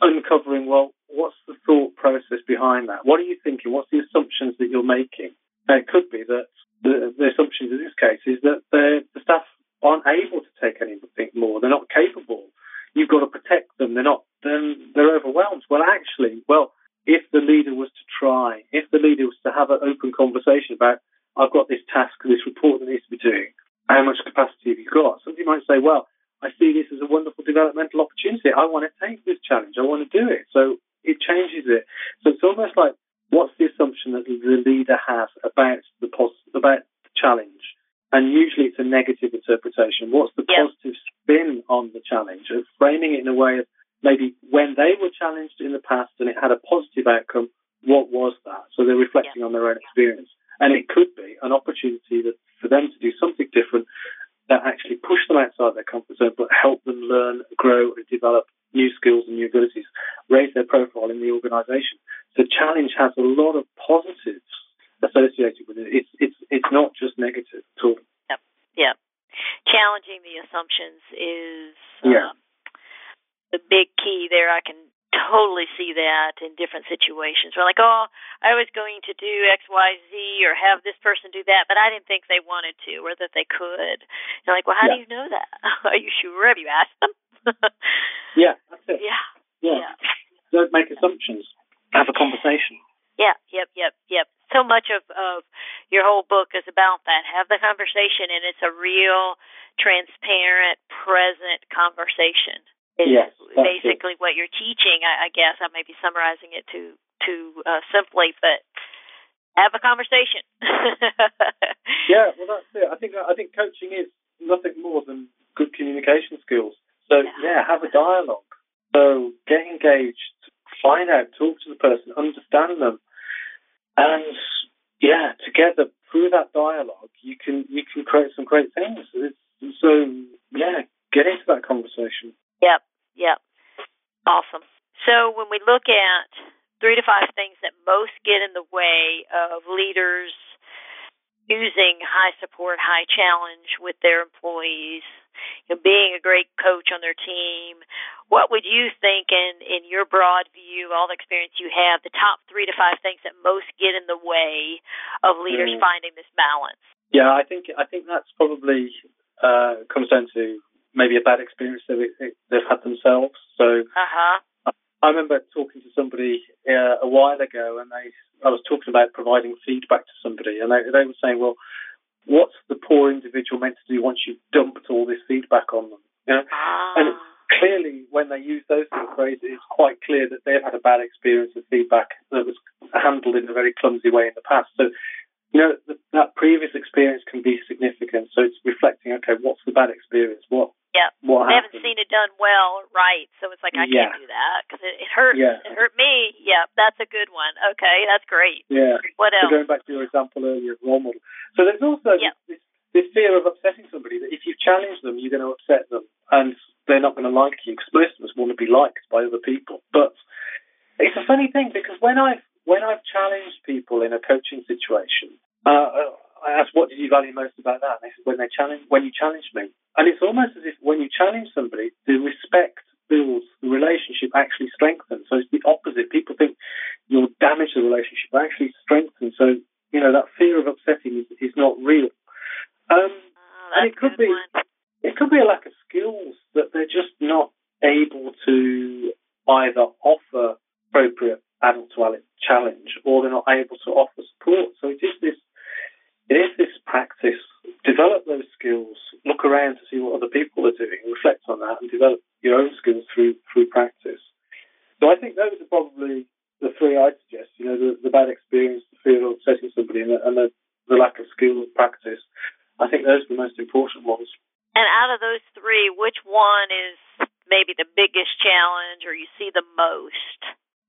uncovering, well, what's the thought process behind that? What are you thinking? What's the assumptions that you're making? And it could be that the, the assumptions in this case is that the, the staff aren't able to take anything more. They're not capable. You've got to protect them. They're not. Then they're overwhelmed. Well, actually, well, if the leader was to try, if the leader was to have an open conversation about, I've got this task, this report that needs to be doing. How much capacity have you got? Somebody might say, well, I see this as a wonderful developmental opportunity. I want to take this challenge. I want to do it. So it changes it. So it's almost like what's the assumption that the leader has about the pos- about the challenge. And usually it's a negative interpretation. What's the Yeah. positive spin on the challenge? And framing it in a way of maybe when they were challenged in the past and it had a positive outcome, what was that? So they're reflecting on their own experience. And it could be an opportunity that for them to do something different that actually push them outside their comfort zone, but help them learn, grow, and develop new skills and new abilities, raise their profile in the organisation. So challenge has a lot of positives associated with it. It's it's it's not just negative at all. Challenging the assumptions is Yeah. um, the big key there. I can totally see that in different situations. We're like, oh, I was going to do X, Y, Z, or have this person do that, but I didn't think they wanted to or that they could. You're like, well, how Yeah. do you know that? Are you sure? Have you asked them? Yeah, that's it. yeah. Yeah. Yeah. Don't make assumptions. Have a conversation. Yeah, yep, yep, yep. So much of of your whole book is about that. Have the conversation, and it's a real, transparent, present conversation. Is Yes, that's it. basically what you're teaching. I, I guess I may be summarizing it too too uh, simply, but have a conversation. Yeah, well, that's it. I think I think coaching is nothing more than good communication skills. So Yeah. yeah, have a dialogue. So get engaged, find out, talk to the person, understand them, and yeah, together through that dialogue, you can you can create some great things. It's, so yeah, get into that conversation. Yep, yep. Awesome. So when we look at three to five things that most get in the way of leaders using high support, high challenge with their employees, you know, being a great coach on their team, what would you think in, in your broad view, all the experience you have, the top three to five things that most get in the way of leaders Mm. finding this balance? Yeah, I think I think that's probably uh, comes down to maybe a bad experience that they- they've had themselves. So Uh huh. I remember talking to somebody uh, a while ago, and they I was talking about providing feedback to somebody, and they they were saying, well, what's the poor individual meant to do once you've dumped all this feedback on them? You know, and Ah. clearly when they use those sort of phrases, it's quite clear that they've had a bad experience with feedback that was handled in a very clumsy way in the past. So. You know, th- that previous experience can be significant. So it's reflecting, okay, what's the bad experience? What Yeah. what they haven't seen it done well right, so it's like I Yeah. can't do that because it, it hurts. Yeah. It hurt me. Yeah, that's a good one. Okay, that's great. Yeah. What else? So going back to your example earlier, role model. So there's also Yeah. this, this fear of upsetting somebody that if you challenge them, you're going to upset them, and they're not going to like you because most of us want to be liked by other people. But it's a funny thing because when I've when I've challenged people in a coaching situation, uh, I asked, "What did you value most about that?" And they said, "When they challenge, when you challenged me." And it's almost as if when you challenge somebody, the respect builds, the relationship actually strengthens. So it's the opposite. People think you'll damage the relationship, but actually strengthen. So you know that fear of upsetting is, is not real. Um, Oh, and it could be one. it could be a lack of skills that they're just not able to either offer appropriate adult to adult challenge or they're not able to offer support. So it is this it is this practice. Develop those skills, look around to see what other people are doing, reflect on that and develop your own skills through through practice. So I think those are probably the three I'd suggest, you know, the, the bad experience, the fear of upsetting somebody and the, and the, the lack of skill and practice. I think those are the most important ones. And out of those three, which one is maybe the biggest challenge, or you see the most?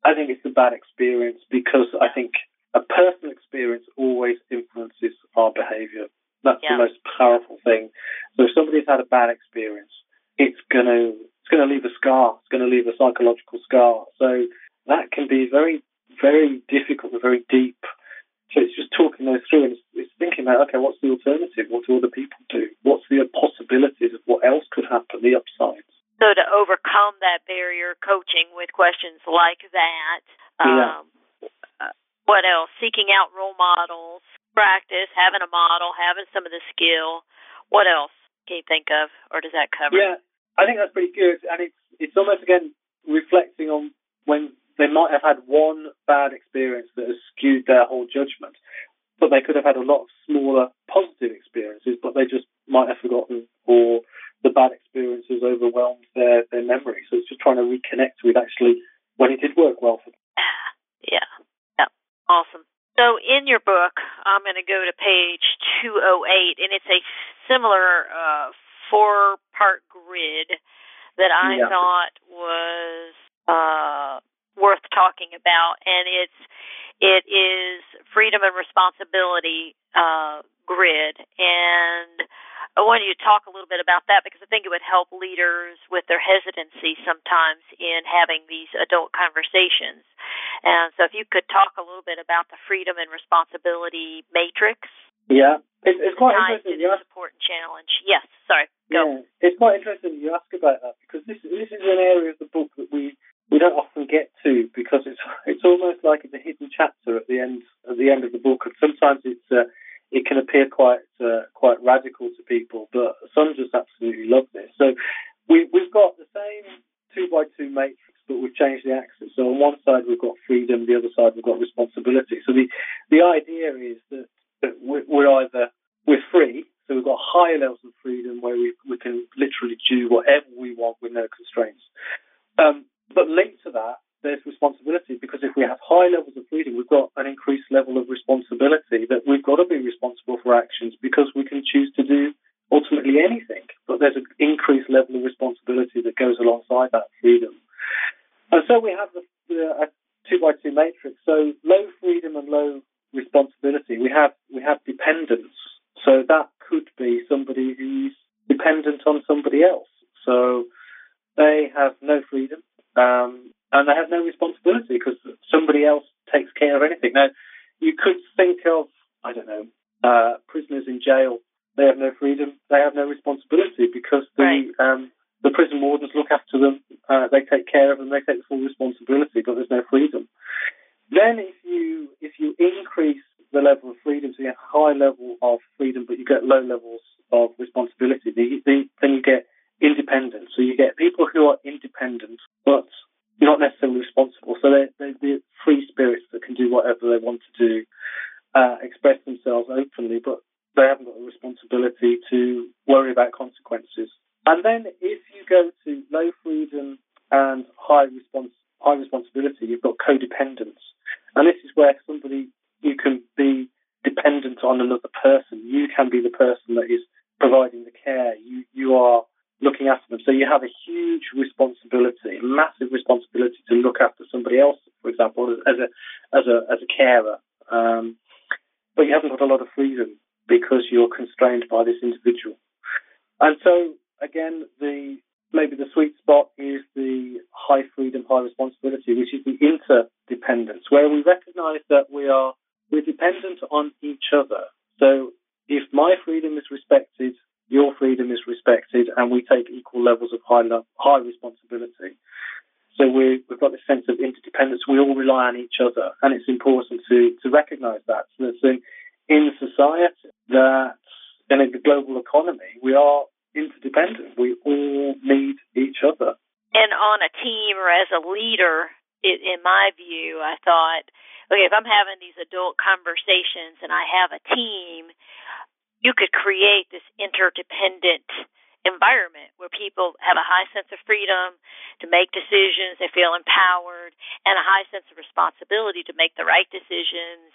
I think it's the bad experience because I think a personal experience always influences our behaviour. That's Yeah. the most powerful thing. So if somebody's had a bad experience, it's gonna it's gonna leave a scar. It's gonna leave a psychological scar. So that can be very very difficult and very deep. So it's just talking those through and it's, it's thinking about okay, what's the alternative? What do other people do? What's the possibilities of what else could happen? The upsides. So to overcome that barrier, coaching with questions like that. Yeah. Um, uh, what else? Seeking out role models, practice, having a model, having some of the skill. What else think of, or does that cover? Yeah, I think that's pretty good, and it's it's almost again reflecting on when they might have had one bad experience that has skewed their whole judgment, but they could have had a lot of smaller positive experiences, but they just might have forgotten, or the bad experiences overwhelmed their their memory. So it's just trying to reconnect with actually when it did work well for them. Yeah. Yeah. Awesome. So in your book, I'm going to go to page 208, and it's a similar uh, four-part grid that I yeah. thought was uh, worth talking about, and it's it is freedom and responsibility uh, grid, and I wanted you to talk a little bit about that because I think it would help leaders with their hesitancy sometimes in having these adult conversations. And so, if you could talk a little bit about the freedom and responsibility matrix. Yeah, it's, it's quite interesting. You ask, support and challenge. Yes, sorry. Go. Yeah, it's quite interesting you ask about that because this this is an area of the book that we we don't often get to because it's it's almost like it's a hidden chapter at the end at the end of the book, and sometimes it's uh, it can appear quite uh, quite radical to people, but some just absolutely love this. So we, we've got the same two by two matrix, but we've changed the axis. So on one side we've got freedom, the other side we've got responsibility. So the the idea is that, that we're either we're free, so we've got higher levels of freedom where we we can literally do whatever we want with no constraints. Um, but linked to that, there's responsibility because if we have high levels of freedom, we've got an increased level of responsibility that we've got to be responsible for actions because we can choose to do ultimately anything. But there's an increased level of responsibility that goes alongside that freedom. And so we have the, the a two by two matrix. So low freedom and low responsibility. We have we have dependence. So that could be somebody who's dependent on somebody else. So they have no freedom. Um, and they have no responsibility because somebody else takes care of anything. Now, you could think of, I don't know, uh, prisoners in jail. They have no freedom. They have no responsibility because the right. um, the prison wardens look after them. Uh, they take care of them. They take the full responsibility, but there's no freedom. Then, if you if you increase the level of freedom, so you have a high level of freedom, but you get low levels of responsibility, the, the, then you get independence. So you get people who are independent, to uh, express themselves openly, but they haven't got the responsibility to worry about consequences. And then if you go to low freedom and high response, high responsibility, you've got codependence. And this is where somebody, you can be dependent on another person. You can be the person that is providing the care. You, you are looking after them. So you have a huge responsibility, massive responsibility to look after somebody else, for example, as a as a as a carer. Um, but you haven't got a lot of freedom because you're constrained by this individual. And so again, the maybe the sweet spot is the high freedom, high responsibility, which is the interdependence, where we recognise that we are we're dependent on each other. So if my freedom is respected, your freedom is respected, and we take equal levels of high high responsibility. So we, have got this sense of interdependence. We all rely on each other, and it's important to, to recognise that. So that in society, that in a global economy, we are interdependent. We all need each other. And on a team or as a leader, it, in my view, I thought, okay, if I'm having these adult conversations and I have a team, you could create this interdependent environment where people have a high sense of freedom to make decisions, they feel empowered, and a high sense of responsibility to make the right decisions.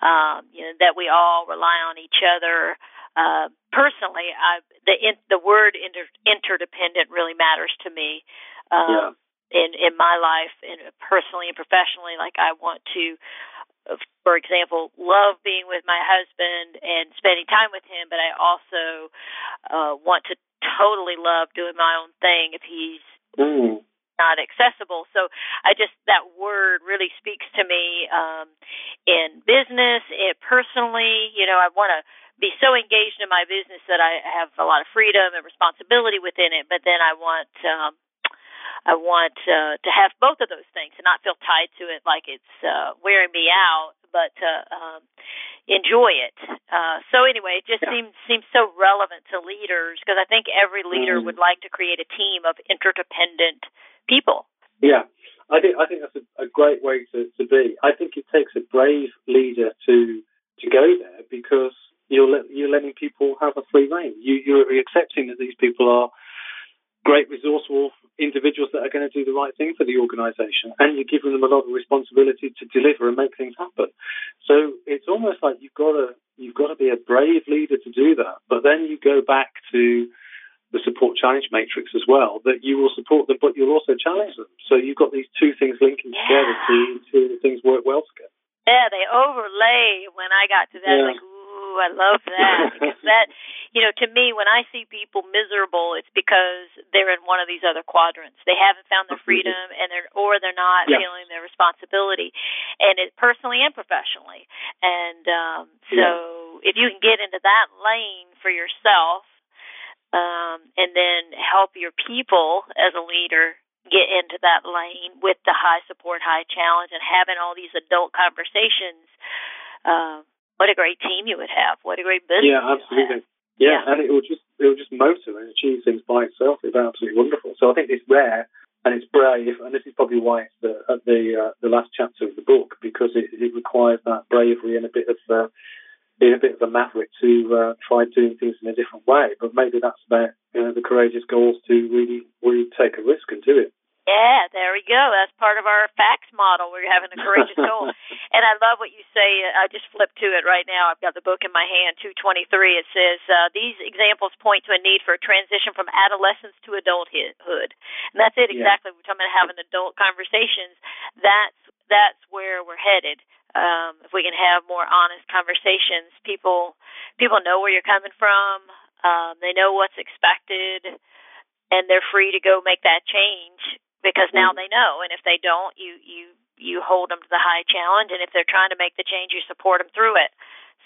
Um, you know that we all rely on each other. Uh, personally, I, the in, the word inter, interdependent really matters to me. Um, yeah. In in my life, and personally and professionally, like I want to for example, love being with my husband and spending time with him, but I also uh, want to totally love doing my own thing if he's mm. not accessible. So I just that word really speaks to me um, in business, it personally. You know, I want to be so engaged in my business that I have a lot of freedom and responsibility within it, but then I want um, I want uh, to have both of those things and not feel tied to it like it's uh, wearing me out, but to um, enjoy it. Uh, so anyway, it just yeah. seems seems so relevant to leaders because I think every leader mm. would like to create a team of interdependent people. Yeah. I think I think that's a, a great way to, to be. I think it takes a brave leader to to go there because you're let, you're letting people have a free reign. You you're accepting that these people are great resourceful individuals that are going to do the right thing for the organisation, and you're giving them a lot of responsibility to deliver and make things happen. So it's almost like you've got to you've got to be a brave leader to do that. But then you go back to the support challenge matrix as well, that you will support them, but you'll also challenge them. So you've got these two things linking Yeah. together to to things work well together. Yeah, they overlay when I got to that. Yeah. Like, ooh, I love that because that, you know, to me, when I see people miserable, it's because they're in one of these other quadrants. They haven't found their freedom, and they're or they're not Yeah. feeling their responsibility, and it personally and professionally. And um, so, if you can get into that lane for yourself, um, and then help your people as a leader get into that lane with the high support, high challenge, and having all these adult conversations. Um, what a great team you would have! What a great business! Yeah, absolutely. Yeah, Yeah. and it will just it will just motor and achieve things by itself. It's absolutely wonderful. So I think it's rare and it's brave, and this is probably why it's the at the uh, the last chapter of the book because it, it requires that bravery and a bit of uh, being a bit of a maverick to uh, try doing things in a different way. But maybe that's about you know, the courageous goals to really really take a risk and do it. Yeah, there we go. That's part of our facts model. We're having a courageous goal. And I love what you say. I just flipped to it right now. I've got the book in my hand, 223. It says uh, these examples point to a need for a transition from adolescence to adulthood, and that's it Yeah. exactly. We're talking about having adult conversations. That's that's where we're headed. Um, if we can have more honest conversations, people people know where you're coming from. Um, they know what's expected, and they're free to go make that change because now Mhm. they know. And if they don't, you you you hold them to the high challenge, and if they're trying to make the change, you support them through it.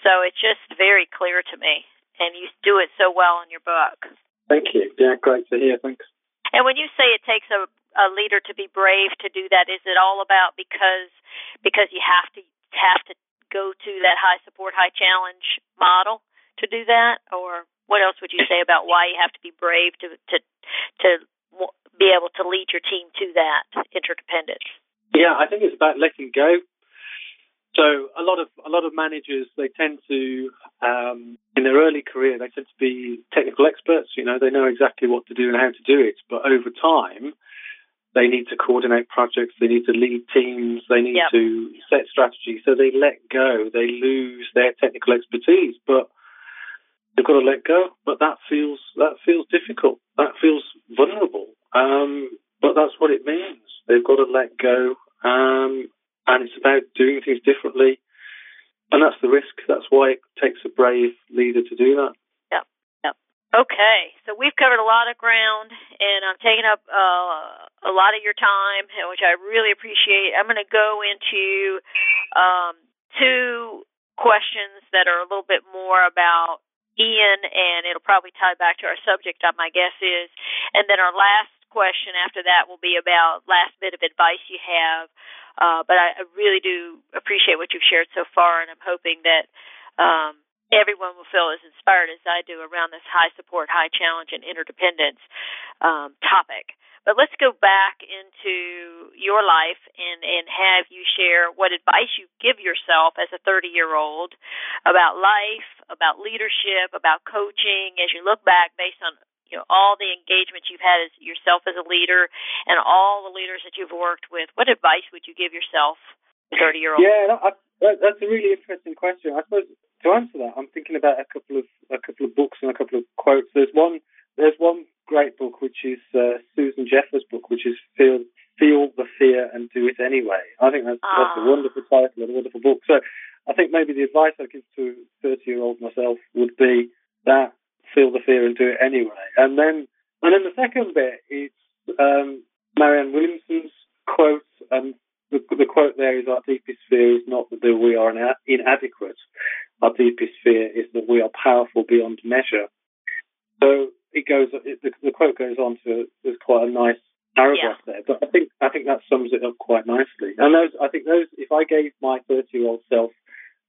So it's just very clear to me, and you do it so well in your book. Thank you. Yeah, great to hear. Thanks. And when you say it takes a, a leader to be brave to do that, is it all about because because you have to have to go to that high support, high challenge model to do that, or what else would you say about why you have to be brave to to to be able to lead your team to that interdependence? Yeah, I think it's about letting go. So a lot of a lot of managers they tend to um, in their early career they tend to be technical experts. You know they know exactly what to do and how to do it. But over time, they need to coordinate projects. They need to lead teams. They need Yep. to set strategy. So they let go. They lose their technical expertise, but they've got to let go. But that feels that feels difficult. That feels vulnerable. Um, but that's what it means. They've got to let go. Um, and it's about doing things differently. And that's the risk. That's why it takes a brave leader to do that. Okay, so we've covered a lot of ground, and I'm taking up uh, a lot of your time, which I really appreciate. I'm going to go into um, two questions that are a little bit more about Ian, and it'll probably tie back to our subject, my guess is. And then our last question after that will be about last bit of advice you have. Uh, but I, I really do appreciate what you've shared so far, and I'm hoping that um, everyone will feel as inspired as I do around this high support, high challenge, and interdependence um, topic. But let's go back into your life and, and have you share what advice you give yourself as a 30 year old about life, about leadership, about coaching as you look back based on you know all the engagements you've had as yourself as a leader and all the leaders that you've worked with. What advice would you give yourself, 30 year old? Yeah, that's a really interesting question. I suppose to answer that, I'm thinking about a couple of a couple of books and a couple of quotes. There's one there's one great book which is uh, Susan Jeffers' book, which is Feel Feel the Fear and Do It Anyway. I think that's that's a Ah. wonderful title and a wonderful book. So I think maybe the advice I give to 30 year old myself would be that feel the fear and do it anyway. And then and then the second bit is um, Marianne Williamson's quote, and the, the quote there is, "Our deepest fear is not that we are ina- inadequate. Our deepest fear is that we are powerful beyond measure." So it goes. It, the, the quote goes on to. There's quite a nice paragraph there, but I think I think that sums it up quite nicely. And those, I think those. If I gave my 30 year old self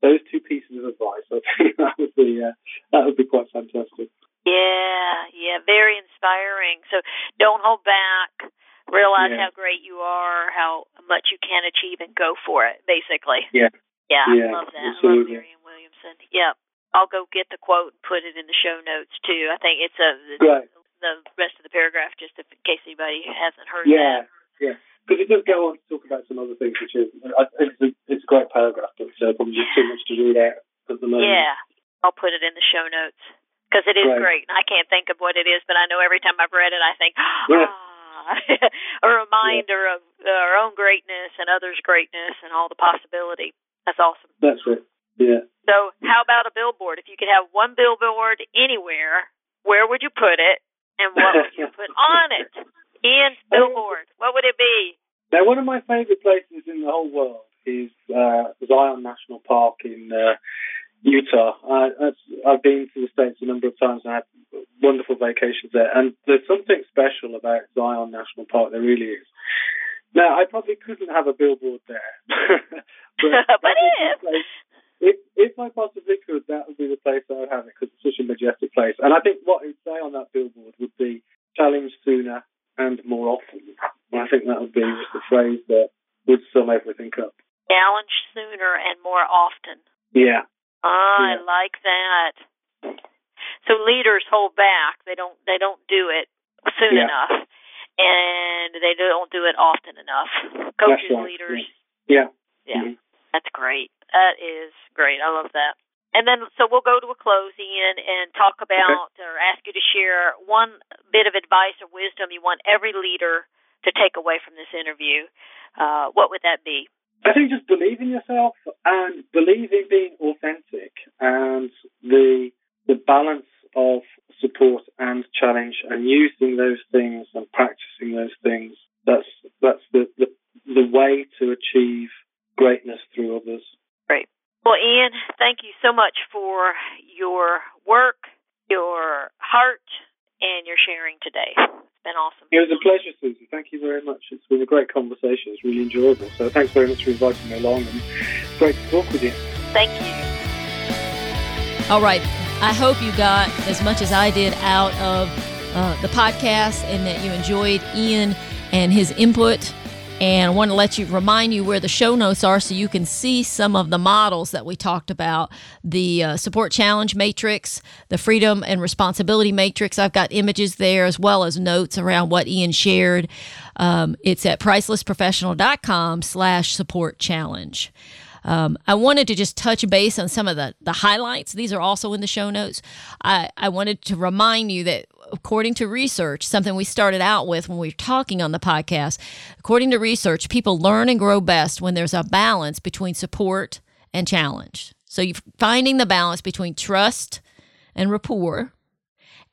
those two pieces of advice, I think that would be uh, that would be quite fantastic. Yeah, yeah, very inspiring. So don't hold back. Realize Yeah. how great you are, how much you can achieve, and go for it. Basically. Yeah. Yeah, Yeah, I love that. I love absolutely. Marianne Williamson. Yeah, I'll go get the quote and put it in the show notes too. I think it's a Great. the rest of the paragraph just in case anybody hasn't heard yeah, that. Yeah, because it does go on to talk about some other things, which is it's a, it's a great paragraph, but uh, probably just too much to read out at the moment. Yeah, I'll put it in the show notes because it is Right. great. And I can't think of what it is, but I know every time I've read it, I think, Yeah. ah, a reminder of our own greatness and others' greatness and all the possibility. That's awesome. That's right. Yeah. So, how about a billboard? If you could have one billboard anywhere, where would you put it, and what would you put on it? Ian's billboard. What would it be? Now, one of my favourite places in the whole world is uh, Zion National Park in uh, Utah. I, I've been to the States a number of times and had wonderful vacations there. And there's something special about Zion National Park. There really is. Now, I probably couldn't have a billboard there. but But if. the place- if, if I possibly could, that would be the place I would have it because it's such a majestic place. And I think what it would say on that billboard would be challenge sooner and more often. And I think that would be just a phrase that would sum everything up. Challenge sooner and more often. Yeah. Ah, I like that. So leaders hold back. They don't. They don't do it soon Yeah. enough, and they don't do it often enough. Coaches, right, leaders. Yeah. Yeah, Mhm. that's great. That is great. I love that. And then, so we'll go to a close, Ian, and talk about or ask you to share one bit of advice or wisdom you want every leader to take away from this interview. Uh, what would that be? I think just believe in yourself and believe in being authentic and the the balance of support and challenge and using those things and practicing those things. That's that's the, the the way to achieve greatness through others. Great. Well, Ian, thank you so much for your work, your heart, and your sharing today. It's been awesome. It was a pleasure, Susie. Thank you very much. It's been a great conversation. It's really enjoyable. So thanks very much for inviting me along and great to talk with you. Thank you. All right. I hope you got as much as I did out of uh, the podcast and that you enjoyed Ian and his input. And I want to let you remind you where the show notes are so you can see some of the models that we talked about the uh, support challenge matrix, the freedom and responsibility matrix. I've got images there as well as notes around what Ian shared. Um, it's at pricelessprofessional.com slash support challenge. Um, I wanted to just touch base on some of the, the highlights. These are also in the show notes. I, I wanted to remind you that according to research, something we started out with when we were talking on the podcast, according to research, people learn and grow best when there's a balance between support and challenge. So you're finding the balance between trust and rapport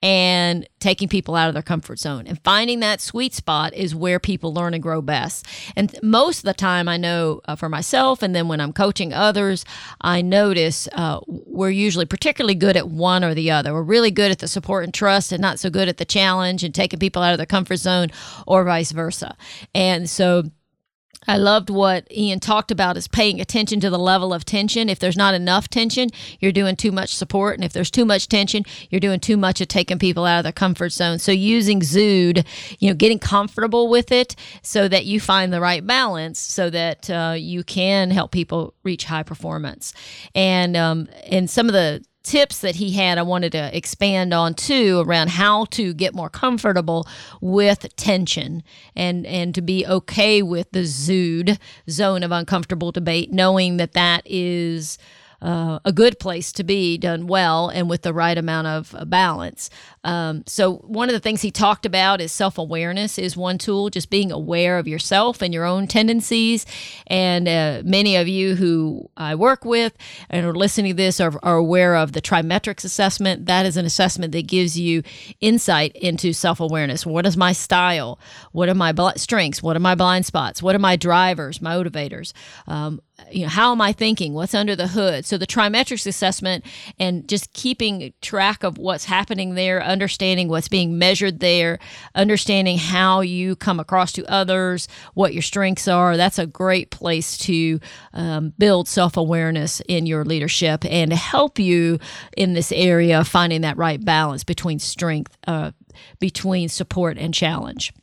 and taking people out of their comfort zone. And finding that sweet spot is where people learn and grow best. And most of the time i know uh, for myself and then when i'm coaching others i notice uh, we're usually particularly good at one or the other. We're really good at the support and trust and not so good at the challenge and taking people out of their comfort zone or vice versa. And so I loved what Ian talked about is paying attention to the level of tension. If there's not enough tension, you're doing too much support. And if there's too much tension, you're doing too much of taking people out of their comfort zone. So using ZOUD, you know, getting comfortable with it so that you find the right balance so that uh, you can help people reach high performance. And, um, and some of the tips that he had I wanted to expand on too around how to get more comfortable with tension and and to be okay with the ZOUD zone of uncomfortable debate knowing that that is uh, a good place to be done well and with the right amount of uh, balance. Um, so one of the things he talked about is self awareness is one tool, just being aware of yourself and your own tendencies. And uh, many of you who I work with and are listening to this are, are aware of the TriMetrix assessment. That is an assessment that gives you insight into self awareness. What is my style? What are my bl- strengths? What are my blind spots? What are my drivers, motivators? Um, you know, how am I thinking? What's under the hood? So the TriMetrix assessment and just keeping track of what's happening there, understanding what's being measured there, understanding how you come across to others, what your strengths are. That's a great place to um, build self awareness in your leadership and help you in this area of finding that right balance between strength, uh, between support and challenge.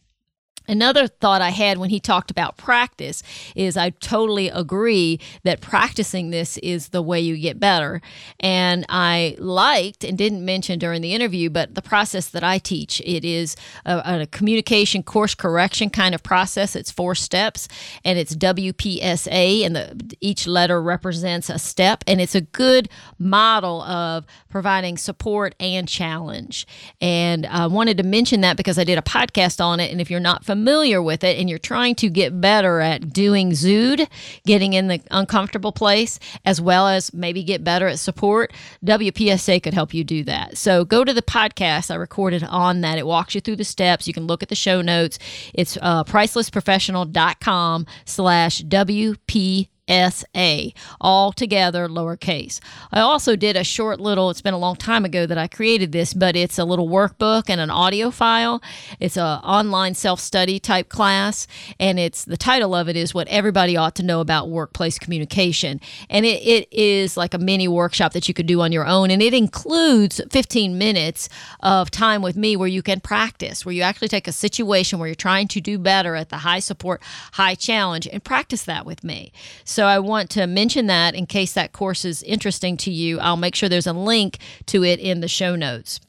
Another thought I had when he talked about practice is I totally agree that practicing this is the way you get better. And I liked and didn't mention during the interview, but the process that I teach, it is a, a communication course correction kind of process. It's four steps and it's WPSA and the, each letter represents a step and it's a good model of providing support and challenge. And I wanted to mention that because I did a podcast on it. And if you're not familiar familiar with it and you're trying to get better at doing ZOUD, getting in the uncomfortable place, as well as maybe get better at support, WPSA could help you do that. So go to the podcast I recorded on that. It walks you through the steps. You can look at the show notes. It's uh, pricelessprofessional.com slash WPSA. SA, all together, lowercase. I also did a short little, it's been a long time ago that I created this, but it's a little workbook and an audio file. It's an online self study type class, and it's the title of it is What Everybody Ought to Know About Workplace Communication. And it, it is like a mini workshop that you could do on your own, and it includes 15 minutes of time with me where you can practice, where you actually take a situation where you're trying to do better at the high support, high challenge, and practice that with me. So I want to mention that in case that course is interesting to you. I'll make sure there's a link to it in the show notes.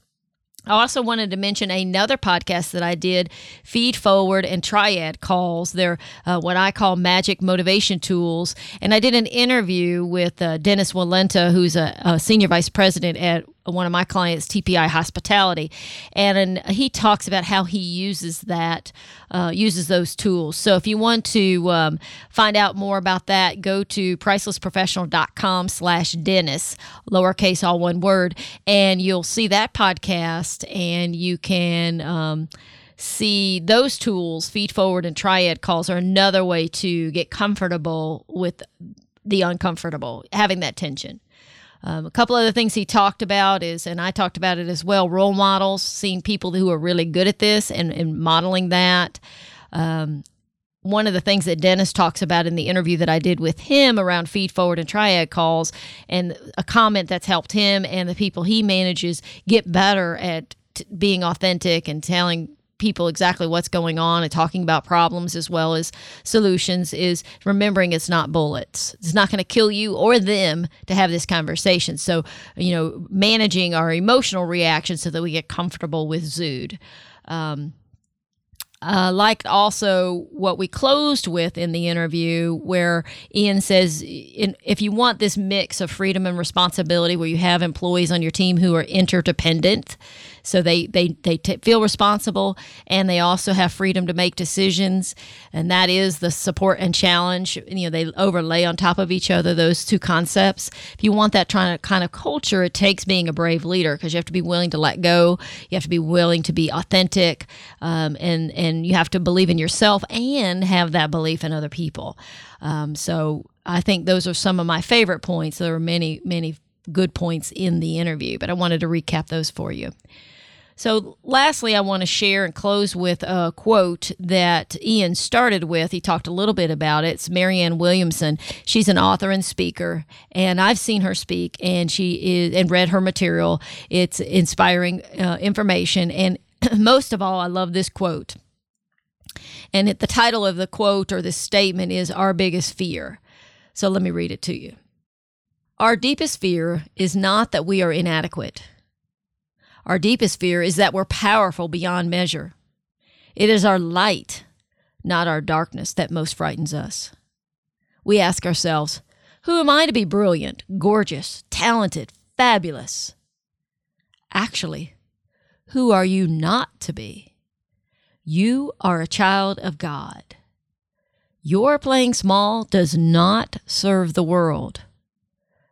I also wanted to mention another podcast that I did, Feed Forward and Triad Calls. They're uh, what I call magic motivation tools. And I did an interview with uh, Dennis Walenta, who's a, a, senior vice president at one of my clients, TPI Hospitality, and, and he talks about how he uses that, uh, uses those tools. So if you want to um, find out more about that, go to pricelessprofessional.com slash Dennis, lowercase all one word, and you'll see that podcast and you can um, see those tools, feed forward and triad calls are another way to get comfortable with the uncomfortable, having that tension. Um, a couple other things he talked about is, and I talked about it as well, role models, seeing people who are really good at this and, and modeling that. Um, one of the things that Dennis talks about in the interview that I did with him around feed forward and triad calls, and a comment that's helped him and the people he manages get better at t- being authentic and telling people exactly what's going on and talking about problems as well as solutions is remembering it's not bullets. It's not going to kill you or them to have this conversation. So, you know, managing our emotional reactions so that we get comfortable with ZOUD. Um, uh, also what we closed with in the interview, where Ian says, in, if you want this mix of freedom and responsibility, where you have employees on your team who are interdependent, so they they they t- feel responsible and they also have freedom to make decisions, and that is the support and challenge. You know, they overlay on top of each other those two concepts. If you want that kind of kind of culture, it takes being a brave leader because you have to be willing to let go. You have to be willing to be authentic, um, and and you have to believe in yourself and have that belief in other people. Um, so I think those are some of my favorite points. There are many many good points in the interview, but I wanted to recap those for you. So, lastly, I want to share and close with a quote that Ian started with. He talked a little bit about it. It's Marianne Williamson. She's an author and speaker, and I've seen her speak, and she is and read her material. It's inspiring uh, information, and most of all, I love this quote. And it, the title of the quote or the statement is "Our biggest fear." So let me read it to you. Our deepest fear is not that we are inadequate our deepest fear is that we're powerful beyond measure. It is our light, not our darkness, that most frightens us. We ask ourselves, who am I to be brilliant, gorgeous, talented, fabulous? Actually, who are you not to be? You are a child of God. Your playing small does not serve the world.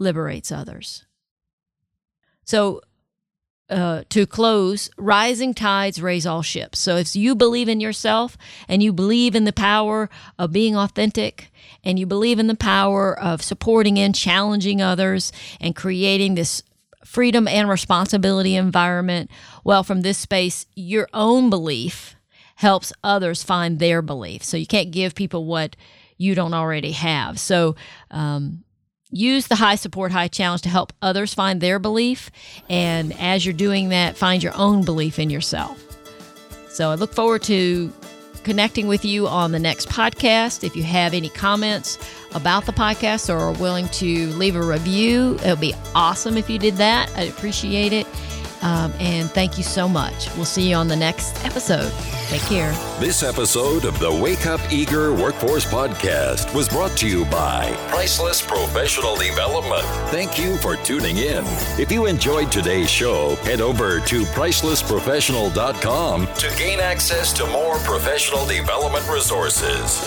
liberates others. So, uh, to close, rising tides raise all ships. So if you believe in yourself and you believe in the power of being authentic and you believe in the power of supporting and challenging others and creating this freedom and responsibility environment, well, from this space, your own belief helps others find their belief. So you can't give people what you don't already have. So, um, use the high support high challenge to help others find their belief. And as you're doing that find your own belief in yourself. So i look forward to connecting with you on the next podcast. If you have any comments about the podcast or are willing to leave a review it would be awesome if you did that. I'd appreciate it um, and thank you so much. We'll see you on the next episode. Take care. This episode of the Wake Up Eager Workforce Podcast was brought to you by Priceless Professional Development. Thank you for tuning in. If you enjoyed today's show, head over to pricelessprofessional.com to gain access to more professional development resources.